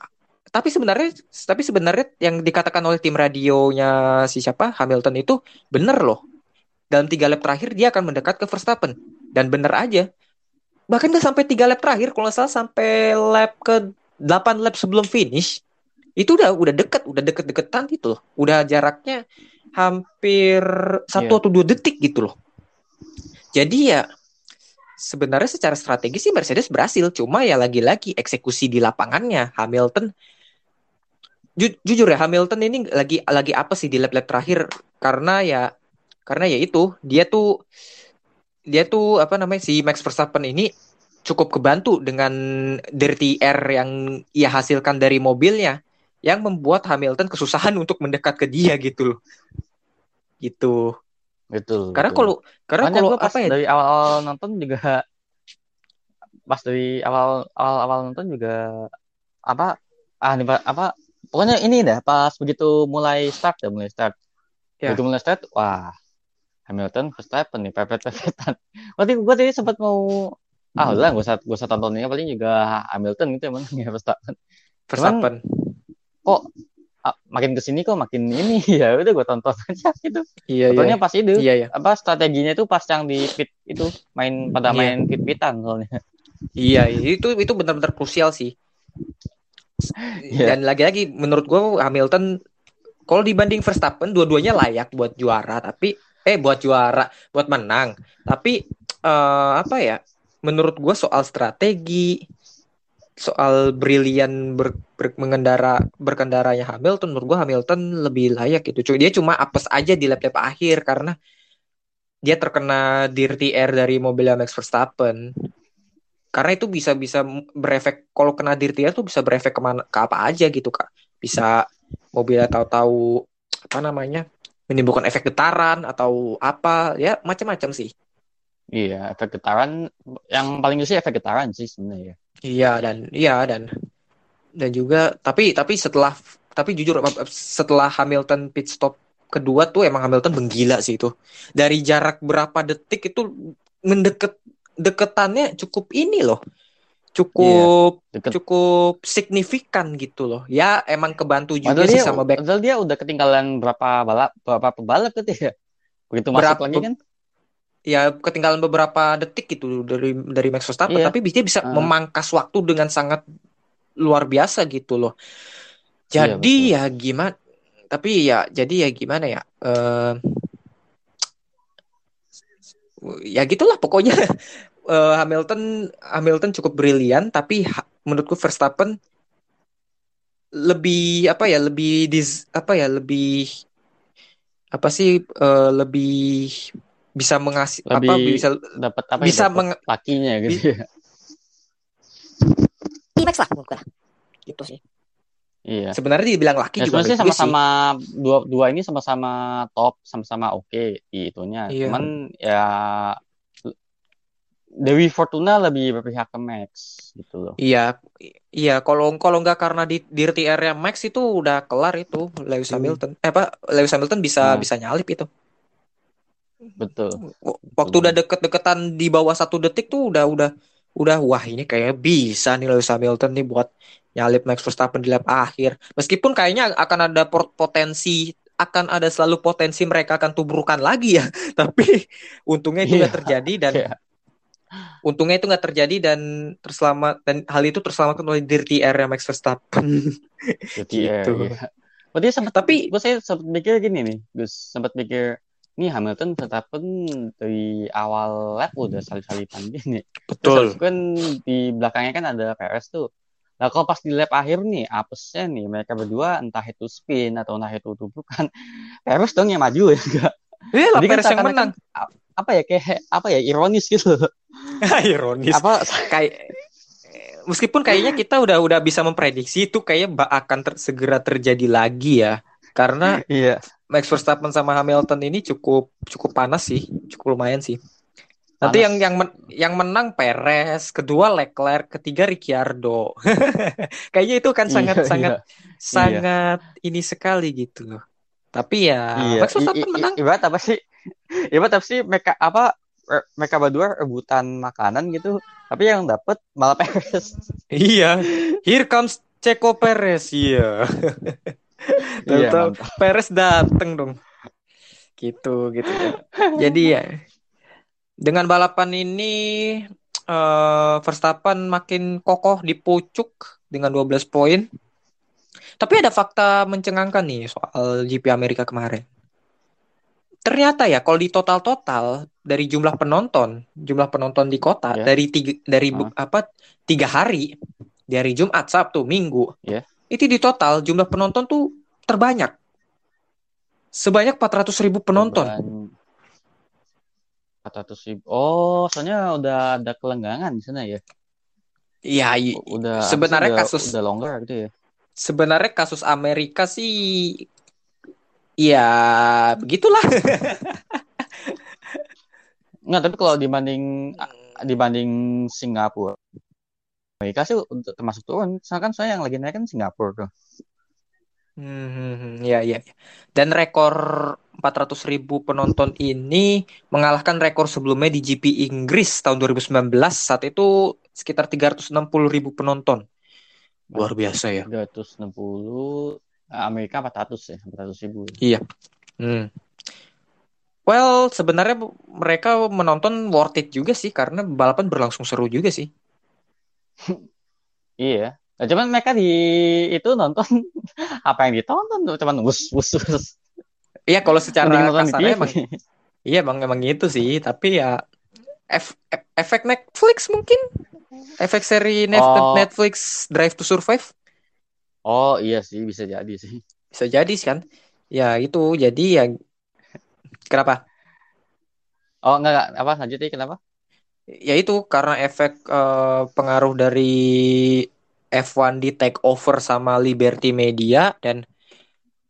tapi sebenarnya tapi sebenarnya yang dikatakan oleh tim radionya si siapa Hamilton itu bener loh. Dalam tiga lap terakhir dia akan mendekat ke Verstappen dan bener aja. Bahkan nggak sampai tiga lap terakhir, kalau nggak salah sampai lap ke 8 lap sebelum finish itu udah udah deket, udah deket-deketan gitu loh. Udah jaraknya hampir satu Iya. atau dua detik gitu loh. Jadi ya sebenarnya secara strategi sih Mercedes berhasil, cuma ya lagi-lagi eksekusi di lapangannya Hamilton ju- jujur ya Hamilton ini lagi lagi apa sih di lap-lap terakhir karena ya karena ya itu dia tuh dia tuh apa namanya si Max Verstappen ini cukup kebantu dengan dirty air yang ia hasilkan dari mobilnya yang membuat Hamilton kesusahan untuk mendekat ke dia gitu loh. Gitu. Betul. Karena kalau karena kalau gua apa ya dari awal-awal nonton juga [laughs] pas dari awal awal awal nonton juga apa ah apa pokoknya ini dah pas begitu mulai start ya mulai start Ya. begitu mulai start wah Hamilton Verstappen nih pepet pepetan [laughs] berarti gue tadi sempat mau ah udah gue usah gue usah tontonnya paling juga Hamilton gitu ya menang [laughs] ya Verstappen Verstappen. Kok ah, makin ke sini kok makin ini [laughs] ya udah gue tonton [laughs] aja gitu Iya Tontonnya pas itu Iya ya. apa strateginya itu pas yang di pit itu main pada Iya. main pit pitan soalnya Iya, itu itu benar-benar krusial sih. Iya. Dan lagi-lagi menurut gua Hamilton kalau dibanding Verstappen dua-duanya layak buat juara, tapi eh buat juara, buat menang. Tapi eh, apa ya? Menurut gua soal strategi, soal brilian ber, ber- mengendara berkendaranya Hamilton, menurut gua Hamilton lebih layak itu. Cu- Dia cuma apes aja di lap-lap akhir karena dia terkena dirty air dari mobilnya Max Verstappen. Karena itu bisa bisa berefek kalau kena dirty air tuh bisa berefek ke mana ke apa aja gitu kak. Bisa mobilnya tahu-tahu apa namanya menimbulkan efek getaran atau apa ya macam-macam sih. Iya efek getaran yang paling sih efek getaran sih sebenarnya iya dan iya dan dan juga tapi tapi setelah tapi jujur setelah Hamilton pit stop kedua tuh emang Hamilton menggila sih itu dari jarak berapa detik itu mendekat deketannya cukup ini loh cukup deket cukup signifikan gitu loh. Ya emang kebantu juga padahal sih dia sama back. padahal dia udah ketinggalan berapa balap berapa pebalap gitu ya begitu masuk Berapa- lagi kan Ya ketinggalan beberapa detik gitu dari dari Max Verstappen, Iya. tapi dia bisa Ah. memangkas waktu dengan sangat luar biasa gitu loh. Iya, Jadi betul. ya gimana? Tapi ya jadi ya gimana ya? Eh, ya gitulah pokoknya. [laughs] Eh, Hamilton Hamilton cukup brilian, tapi ha- menurutku Verstappen lebih apa ya lebih dis, apa ya lebih apa sih eh, lebih bisa mengasih apa bisa dapat apa Bisa ya dapat meng- lakinya gitu ya Max lah menurut gue gitu sih iya sebenarnya dibilang laki Ya juga sebenarnya sih sama-sama dua dua ini sama-sama top, sama-sama oke di itunya. Iya. Cuman ya Dewi Fortuna lebih berpihak ke Max gitu loh. Iya, iya. Kalau kalau nggak karena di dirty area Max itu udah kelar itu Lewis Hmm. Hamilton. Eh apa Lewis Hamilton bisa Nah. bisa nyalip itu. Betul. W- Waktu udah deket-deketan di bawah satu detik tuh udah udah udah wah ini kayaknya bisa nih Lewis Hamilton nih buat nyalip Max Verstappen di lap akhir. Meskipun kayaknya akan ada potensi akan ada selalu potensi mereka akan tubrukan lagi ya. [laughs] Tapi untungnya itu nggak Iya. terjadi dan Iya. untungnya itu nggak terjadi dan terselamat dan hal itu terselamatkan oleh dirty air Max Verstappen. Jadi ya, Gitu. iya. Berarti sempat Tapi- gue saya sempat mikir gini nih, Gus, sempat mikir nih Hamilton Verstappen dari awal lap udah salip-salipan gini. Terus habis itu kan di belakangnya kan ada Perez tuh. Nah kalau pas di lap akhir nih, apesnya nih mereka berdua entah itu spin atau entah itu tubukan, [laughs] Perez dong yang maju ya enggak? Iya lah kan Perez yang seakan-akan menang. apa ya kayak apa ya ironis gitu. [laughs] Ironis. apa Kayak meskipun kayaknya kita udah udah bisa memprediksi itu kayaknya akan ter- segera terjadi lagi ya. Karena iya. Max Verstappen sama Hamilton ini cukup cukup panas sih, cukup lumayan sih. Nanti Panas. yang yang men- yang menang Perez, kedua Leclerc, ketiga Ricciardo. [laughs] kayaknya itu kan sangat Iya, sangat iya. sangat ini sekali gitu loh. Tapi ya Iya. Max Verstappen I- menang. Ibarat apa sih? ya Pak, tapi sih mereka apa eh, mereka berdua rebutan makanan gitu tapi yang dapet malah Perez [laughs] Iya, here comes Checo Perez. Iya. [laughs] [laughs] iya Tahu-tahu mantap Perez dateng dong. Gitu, gitu ya. Jadi ya, dengan balapan ini eh Verstappen makin kokoh di pucuk dengan 12 poin. Tapi ada fakta mencengangkan nih soal GP Amerika kemarin. Ternyata ya kalau di total-total dari jumlah penonton, jumlah penonton di kota Ya. dari tiga dari Ah. apa tiga hari dari Jumat, Sabtu, Minggu, Ya. Itu di total jumlah penonton tuh terbanyak sebanyak 400 ribu penonton. empat ratus ribu oh soalnya udah ada kelenggangan di sana ya Ya, i- udah sebenarnya udah, kasus udah longgar gitu ya sebenarnya kasus Amerika sih ya begitulah. Nggak, tapi kalau dibanding dibanding Singapura Amerika sih untuk termasuk turun soalnya kan saya yang lagi naik kan Singapura tuh Hmm, ya, ya, ya. Dan rekor 400 ribu penonton ini mengalahkan rekor sebelumnya di GP Inggris tahun 2019. Saat itu sekitar 360 ribu penonton. Luar biasa ya. 360 eh, Amerika 400 ya 400 ribu Hmm. Well, sebenarnya mereka menonton worth it juga sih karena balapan berlangsung seru juga sih. Iya. Nah, cuman mereka di itu nonton [laughs] apa yang ditonton tuh cuman wus wus wus Iya, kalau secara kasarnya emang iya emang emang gitu sih, tapi ya ef- ef- efek Netflix mungkin. Efek seri Net- Oh. Netflix Drive to Survive. Oh iya sih bisa jadi sih. Bisa jadi sih kan. Ya itu. Jadi ya kenapa? oh enggak, enggak. Apa lanjut ya kenapa Ya itu karena efek eh, pengaruh dari F1 di take over sama Liberty Media dan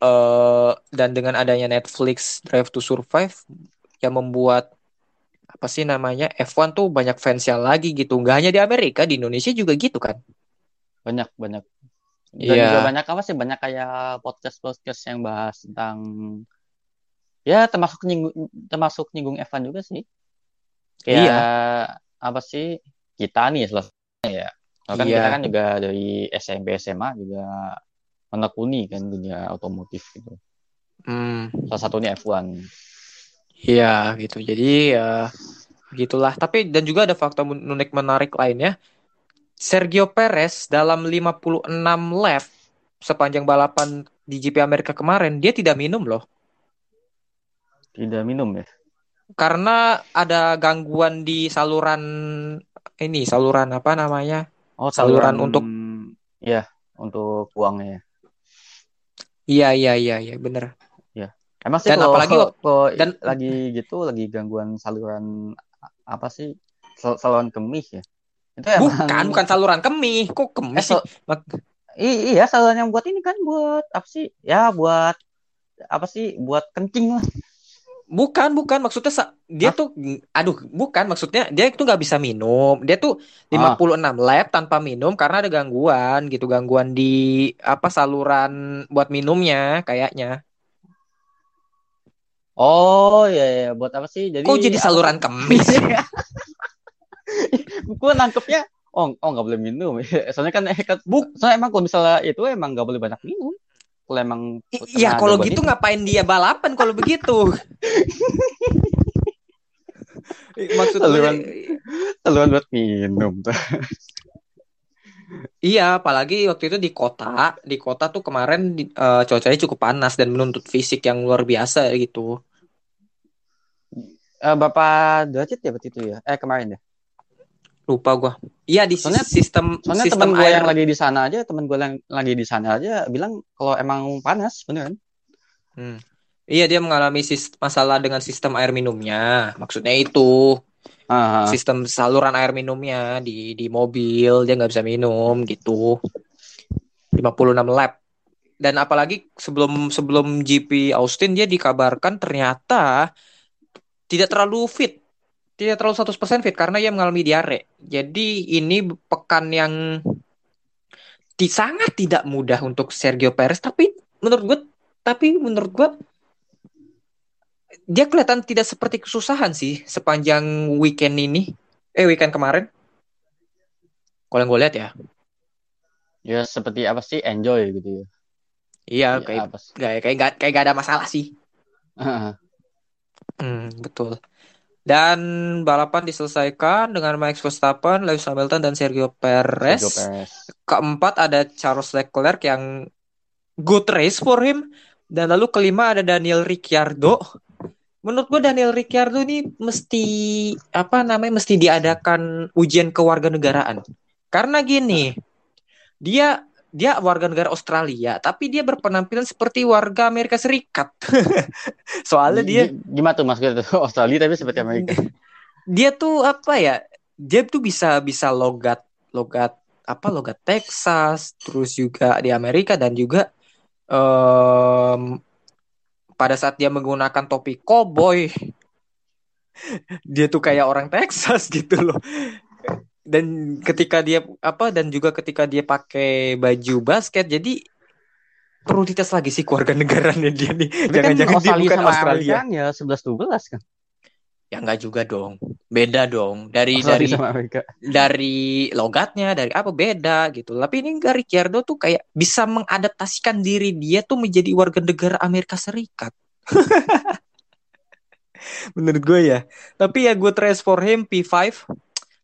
eh dan dengan adanya Netflix Drive to Survive yang membuat apa sih namanya F1 tuh banyak fansnya lagi gitu. Nggak hanya di Amerika, di Indonesia juga gitu kan. banyak banyak dan Iya. juga banyak apa sih banyak kayak podcast podcast yang bahas tentang ya termasuk nyinggung termasuk nyinggung Evan juga sih kayak Iya. apa sih kita nih selesai ya Soalnya kan Iya. kita kan juga dari SMP SMA juga menekuni kan dunia otomotif gitu Hmm, salah satunya F1 iya gitu. Jadi ya gitulah. Tapi dan juga ada fakta unik menarik lainnya. Sergio Perez dalam 56 lap sepanjang balapan di GP Amerika kemarin dia tidak minum loh. tidak minum ya Karena ada gangguan di saluran ini, saluran apa namanya? oh Saluran untuk- ya untuk uangnya Iya, iya, iya, iya, bener. Emang sih Dan kalau, apalagi [laughs] kalau dan- lagi gitu lagi gangguan saluran apa sih Sal- saluran kemih ya? Itu emang Bukan, bukan saluran kemih. Kok Eh, kemih sih? sal- I- iya saluran yang buat ini kan buat apa sih? Ya buat apa sih? Buat kencing lah. Bukan, bukan. Maksudnya dia Hah? tuh, aduh, bukan. Maksudnya dia itu nggak bisa minum. Dia tuh Ah. 56 lap tanpa minum karena ada gangguan gitu, gangguan di apa saluran buat minumnya kayaknya. Oh iya iya buat apa sih? Jadi Kok jadi apa saluran sih? kemih [laughs] sih? Gue nangkepnya oh oh nggak boleh minum. [laughs] Soalnya kan, eh, kan Buk- soalnya emang kalau misalnya itu emang nggak boleh banyak minum. Kalau emang Iya, kalau gitu itu. ngapain dia balapan kalau begitu? [laughs] Maksud gue, Saluran- saluran buat minum. [laughs] iya, apalagi waktu itu di kota, di kota tuh kemarin eh, cuacanya cukup panas dan menuntut fisik yang luar biasa gitu. Eh, Bapak derajat ya berarti itu ya? Eh kemarin ya? Lupa gua. Iya di Soalnya- sistem Soalnya sistem teman gue air. yang lagi di sana aja, teman gue yang lagi di sana aja bilang kalau emang panas, beneran. Hmm. Iya dia mengalami masalah dengan sistem air minumnya. Maksudnya itu Ah, ah. sistem saluran air minumnya di di mobil dia nggak bisa minum gitu. 56 lap. Dan apalagi sebelum sebelum GP Austin dia dikabarkan ternyata tidak terlalu fit. Tidak terlalu 100% fit karena ia mengalami diare. Jadi ini pekan yang di, sangat tidak mudah untuk Sergio Perez tapi menurut gue tapi menurut gue dia kelihatan tidak seperti kesusahan sih sepanjang weekend ini. Eh weekend kemarin. Kalau yang gue lihat ya. Ya seperti apa sih enjoy gitu ya. Iya, Ya, kayak kayak kayak gak, kayak gak ada masalah sih. [laughs] Hmm, betul. Dan balapan diselesaikan dengan Max Verstappen, Lewis Hamilton dan Sergio Perez. Sergio Perez. Keempat ada Charles Leclerc yang good race for him. Dan lalu kelima ada Daniel Ricciardo. Menurut gue Daniel Ricciardo ini mesti apa namanya mesti diadakan ujian kewarganegaraan. Karena gini, dia dia warga negara Australia, tapi dia berpenampilan seperti warga Amerika Serikat. [laughs] Soalnya dia Gi- Gimana tuh maksudnya tuh [laughs] Australia tapi seperti Amerika. [laughs] dia tuh apa ya dia tuh bisa bisa logat logat apa logat Texas terus juga di Amerika dan juga em, pada saat dia menggunakan topi cowboy dia tuh kayak orang Texas gitu loh dan ketika dia apa dan juga ketika dia pakai baju basket jadi perlu dites lagi sih keluarga [laughs] negaranya dia nih. Kan jangan-jangan dia Australia bukan sama Australia. Ya 11 12 kan. ya enggak juga dong. Beda dong. Dari Australia dari sama Amerika. dari logatnya dari apa beda gitu. Tapi ini enggak Ricciardo tuh kayak bisa mengadaptasikan diri dia tuh menjadi warga negara Amerika Serikat. [laughs] Menurut gue ya. Tapi ya gue trace for him P5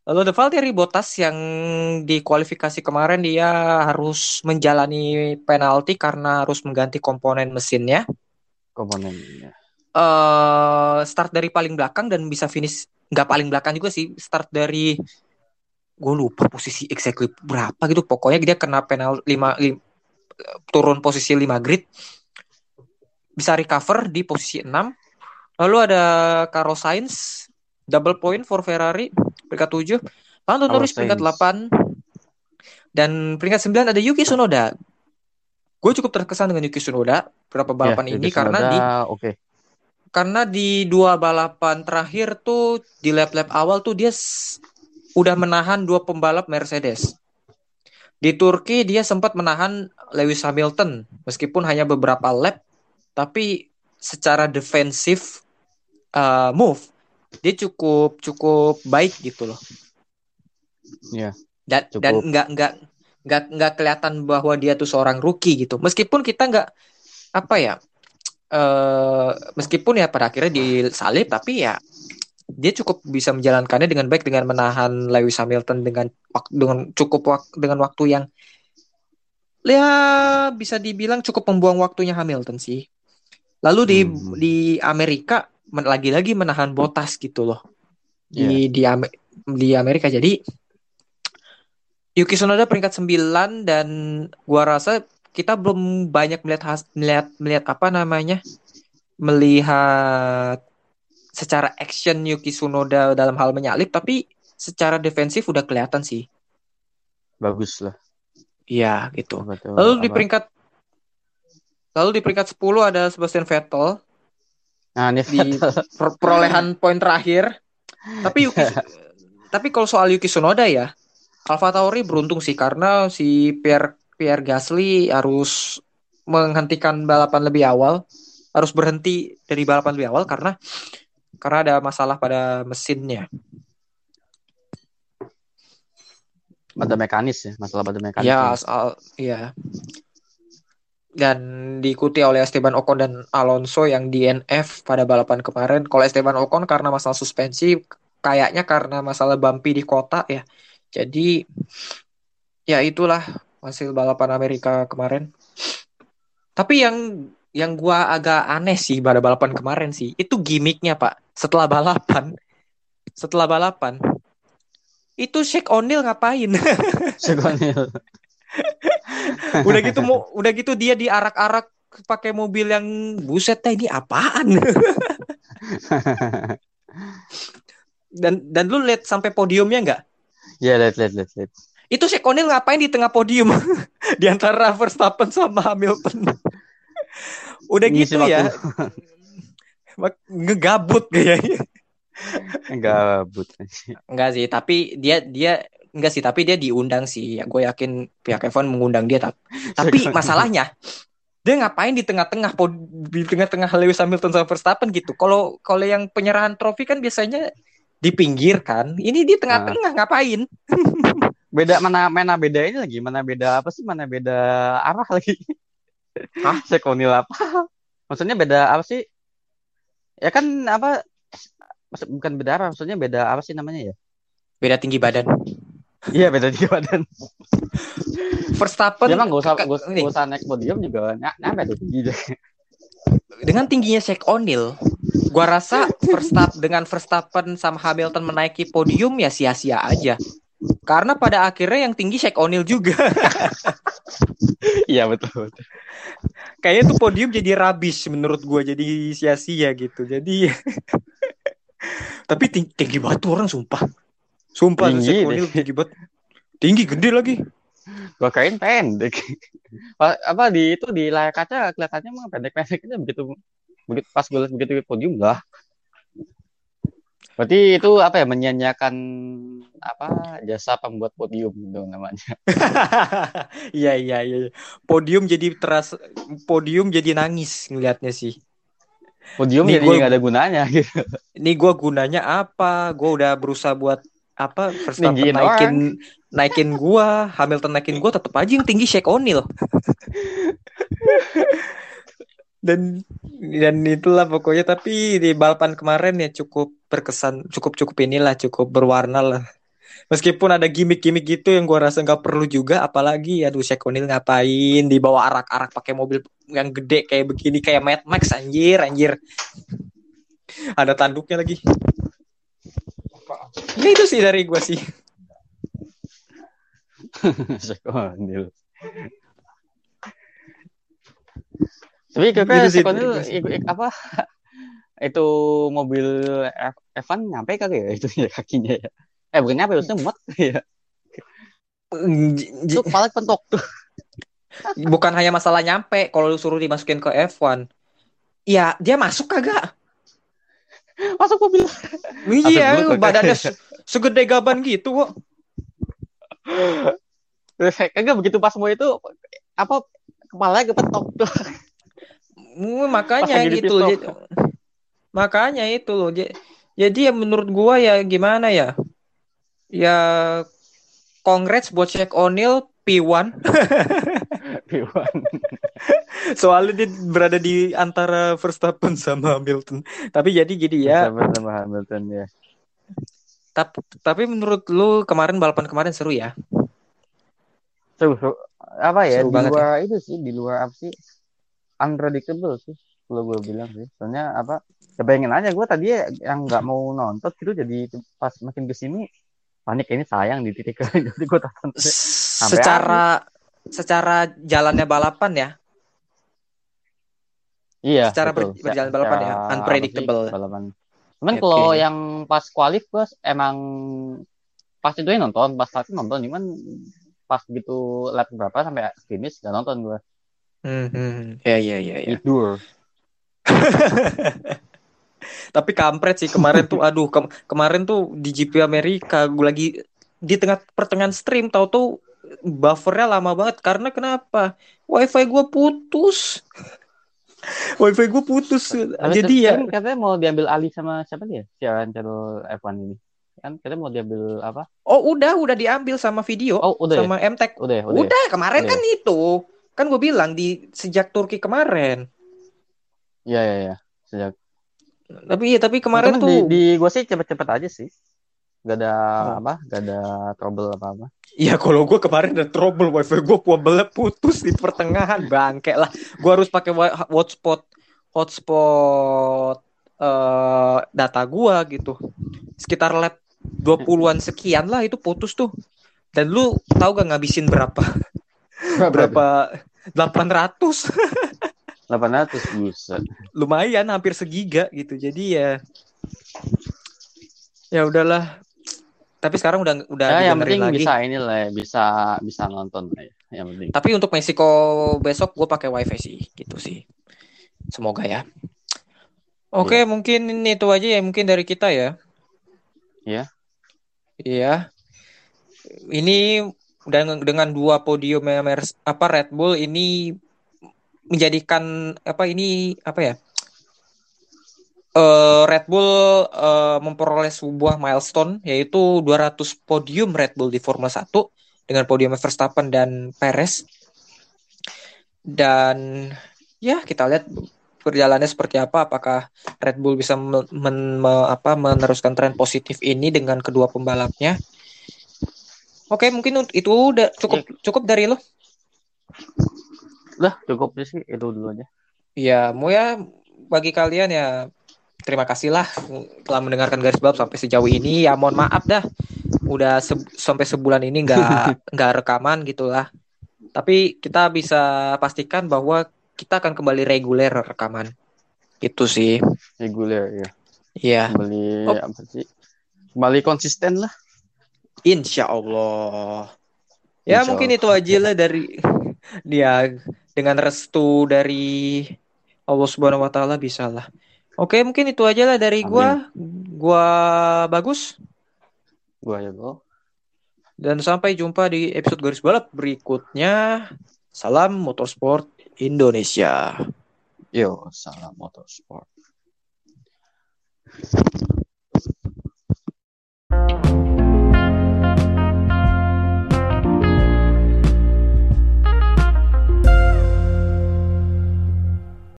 lalu ada Valtteri Bottas yang di kualifikasi kemarin dia harus menjalani penalti karena harus mengganti komponen mesinnya. Komponennya. eh start dari paling belakang dan bisa finish nggak paling belakang juga sih. Start dari gue lupa posisi exactly berapa gitu. Pokoknya dia kena penal 5 turun posisi 5 grid bisa recover di posisi 6 lalu ada Carlos Sainz double point for Ferrari peringkat 7 Lando Norris peringkat Sainz. 8 dan peringkat 9 ada Yuki Tsunoda gue cukup terkesan dengan Yuki Tsunoda beberapa balapan Ya, ini Yuki karena Tsunoda, di oke. karena di dua balapan terakhir tuh di lap-lap awal tuh dia udah menahan dua pembalap Mercedes. Di Turki dia sempat menahan Lewis Hamilton meskipun hanya beberapa lap tapi secara defensif uh, move dia cukup cukup baik gitu loh. Iya, Dan cukup. dan nggak nggak nggak nggak kelihatan bahwa dia tuh seorang rookie gitu. Meskipun kita nggak apa ya eh meskipun ya pada akhirnya disalib tapi ya dia cukup bisa menjalankannya dengan baik dengan menahan Lewis Hamilton dengan dengan cukup wak- dengan waktu yang ya bisa dibilang cukup membuang waktunya Hamilton sih. Lalu di Hmm. di Amerika lagi-lagi menahan Bottas gitu loh. Di di Ame- di Amerika jadi Yuki Tsunoda peringkat 9 dan gua rasa kita belum banyak melihat has- melihat melihat apa namanya? melihat secara action Yuki Tsunoda dalam hal menyalip tapi secara defensif udah kelihatan sih. Bagus lah. Iya, gitu. Lalu di peringkat Lalu di peringkat 10 ada Sebastian Vettel Nah, ini di [laughs] per- perolehan poin terakhir. Tapi Yuki tapi kalau soal Yuki Tsunoda ya, Alfa Tauri beruntung sih karena si Pierre Pierre Gasly harus menghentikan balapan lebih awal, harus berhenti dari balapan lebih awal karena karena ada masalah pada mesinnya. pada mekanis ya, masalah pada mekanis. Ya, soal ya. Dan diikuti oleh Esteban Ocon dan Alonso yang DNF pada balapan kemarin. Kalau Esteban Ocon karena masalah suspensi, kayaknya karena masalah bumpy di kota ya. Jadi ya itulah hasil balapan Amerika kemarin. Tapi yang yang gua agak aneh sih pada balapan kemarin sih, itu gimmicknya Pak. Setelah balapan, setelah balapan, itu Shake O'Neal ngapain? Sekonil. [laughs] udah gitu mau udah gitu dia diarak-arak pakai mobil yang buset dah ini apaan [laughs] dan dan lu lihat sampai podiumnya nggak Ya, lihat lihat lihat lihat. itu si O'Neal ngapain di tengah podium [laughs] di antara Verstappen sama Hamilton [laughs] udah Ngisi gitu ya waktu. Ngegabut kayaknya Gabut. enggak sih tapi dia dia enggak sih tapi dia diundang sih ya gue yakin pihak F1 mengundang dia tapi tapi masalahnya dia ngapain di tengah-tengah di tengah-tengah Lewis Hamilton sama Verstappen gitu. Kalau kalau yang penyerahan trofi kan biasanya di pinggir kan. Ini di tengah-tengah ngapain? [laughs] Beda mana mana beda ini lagi, mana beda apa sih? Mana beda arah lagi? Hah? [laughs] Sekonil apa? Maksudnya beda apa sih? Ya kan apa? maksud- Bukan beda arah, maksudnya beda apa sih namanya ya? Beda tinggi badan. Iya beda tiga badan. Verstappen emang gak usah, gak gak usah naik podium juga ny- nyampe tuh tinggi deh. dengan tingginya Shake O'Neal, gua rasa Verstappen dengan Verstappen sama Hamilton menaiki podium ya sia-sia aja. Karena pada akhirnya yang tinggi Shake O'Neal juga. [laughs] Iya betul. betul. Kayaknya tuh podium jadi rubbish menurut gua jadi sia-sia gitu. Jadi [laughs] tapi tinggi, tinggi tuh orang sumpah. Sumpah Tinggi. O'Neal tinggi banget. Tinggi gede lagi. Gua kirain pendek. [laughs] Pa- apa di itu di layar kaca kelihatannya emang pendek-pendek aja begitu begitu pas gue liat begitu di podium lah. Berarti itu apa ya menyia-nyiakan apa jasa pembuat podium gitu namanya. [laughs] Iya iya iya. Podium jadi teras podium jadi nangis ngelihatnya sih. Podium Nih, jadi gua- nggak ada gunanya [laughs] gitu. Ini gua gunanya apa? Gua udah berusaha buat apa Verstappen naikin naikin gua, Hamilton naikin gua tetap aja yang tinggi Shake O'Neal. [laughs] dan dan itulah pokoknya tapi di balapan kemarin ya cukup berkesan cukup cukup inilah cukup berwarna lah. Meskipun ada gimmick-gimmick gitu yang gua rasa nggak perlu juga apalagi aduh Shake O'Neal ngapain dibawa arak-arak pakai mobil yang gede kayak begini kayak Mad Max anjir anjir. Ada tanduknya lagi ya itu sih dari gua sih [laughs] Sekonil. Tapi kira Gitu ik- apa [laughs] itu mobil Evan nyampe kagak ya itu ya kakinya ya? Eh bukan nyampe, maksudnya muat ya. Itu kepala pentok tuh. bukan hanya masalah nyampe kalau lu suruh dimasukin ke F1 ya dia masuk kagak Masuk mobil. iya badannya se- segede gaban gitu kok Kagak begitu pas mau itu apa kepalanya kepentok tuh. Mm, Pas makanya gitu. Jadi- makanya itu loh Ja- jadi ya menurut gua ya gimana ya ya congrats buat Shaq O'Neal P1 [laughs] Iwan. [laughs] soalnya dia berada di antara Verstappen sama Hamilton tapi jadi jadi ya Sama sama Hamilton ya. tapi tapi menurut lu kemarin balapan kemarin seru ya Seru, seru. Apa ya Seru di banget luar itu sih di luar apa sih unpredictable sih kalau gue bilang sih. Soalnya apa? Ya bayangin aja gue tadi yang nggak mau nonton gitu jadi pas makin ke sini panik ini sayang di titik [laughs] jadi gue tonton. secara secara jalannya balapan ya Iya. Secara ber- betul. berjalan balapan ya, sih, unpredictable. Balapan. Cuman Oke. kalau yang pas kualif gue emang pas itu ya nonton, pas start nonton, cuman pas gitu lap berapa sampai finish gak nonton gue. Hmm, hmm. ya ya ya ya Tidur. [laughs] tapi kampret sih kemarin tuh aduh ke- kemarin tuh di GP Amerika gue lagi di tengah pertengahan stream tahu tuh buffernya lama banget karena kenapa wifi gue putus [laughs] wifi gue putus Tapi jadi ya kan katanya mau diambil alih sama siapa dia? Siaran channel F1 ini. Kan katanya mau diambil apa? oh udah udah diambil sama video Oh, udah ya? sama MTech Udah ya? Udah. udah, ya? kemarin Udah kan itu kan gue bilang di sejak Turki kemarin Iya, iya, iya. Sejak tapi iya tapi kemarin Cuman tuh di, di gue sih cepet-cepet aja sih. Gak ada Oh. apa? Gak ada trouble apa-apa. Iya kalau gue kemarin ada trouble wifi gue kabelnya putus di pertengahan bangke lah. Gue harus pakai hotspot hotspot eh data gue gitu. Sekitar lab 20-an sekian lah itu putus tuh. Dan lu tahu gak ngabisin berapa? Berapa 800 800 buset. lumayan hampir segiga gitu. Jadi ya ya udahlah. Tapi sekarang udah udah Ya, yang penting lagi. bisa ini lah ya, bisa bisa nonton lah ya. Yang penting. Tapi untuk Meksiko besok gue pakai wifi sih, gitu sih. Semoga ya. Oke, mungkin ini itu aja ya mungkin dari kita ya. Iya. Iya. Ini dengan dengan dua podium apa Red Bull ini menjadikan apa ini apa ya? Eh, Red Bull eh, memperoleh sebuah milestone yaitu 200 podium Red Bull di Formula 1 dengan podium Verstappen dan Perez. Dan ya kita lihat perjalanannya seperti apa apakah Red Bull bisa men- men- me- apa meneruskan tren positif ini dengan kedua pembalapnya. Oke, mungkin itu udah cukup cukup dari lo. Udah cukup sih itu dulu aja. Ya, mau ya bagi kalian ya terima kasih lah telah mendengarkan garis balap sampai sejauh ini. Ya mohon maaf dah, udah se- sampai sebulan ini nggak [laughs] nggak rekaman gitulah. Tapi kita bisa pastikan bahwa kita akan kembali reguler rekaman. Itu sih. Reguler ya. Iya, Kembali Oh. apa sih? Kembali konsisten lah. insya Allah. Ya Insya mungkin Allah. itu aja lah dari dia dengan restu dari Allah Subhanahu Wa Taala bisa lah. Oke, mungkin itu aja lah dari Amin. gua. Gua bagus. Gua ya, bro. Dan sampai jumpa di episode garis balap berikutnya. Salam motorsport Indonesia. Yo, salam motorsport. Thank you.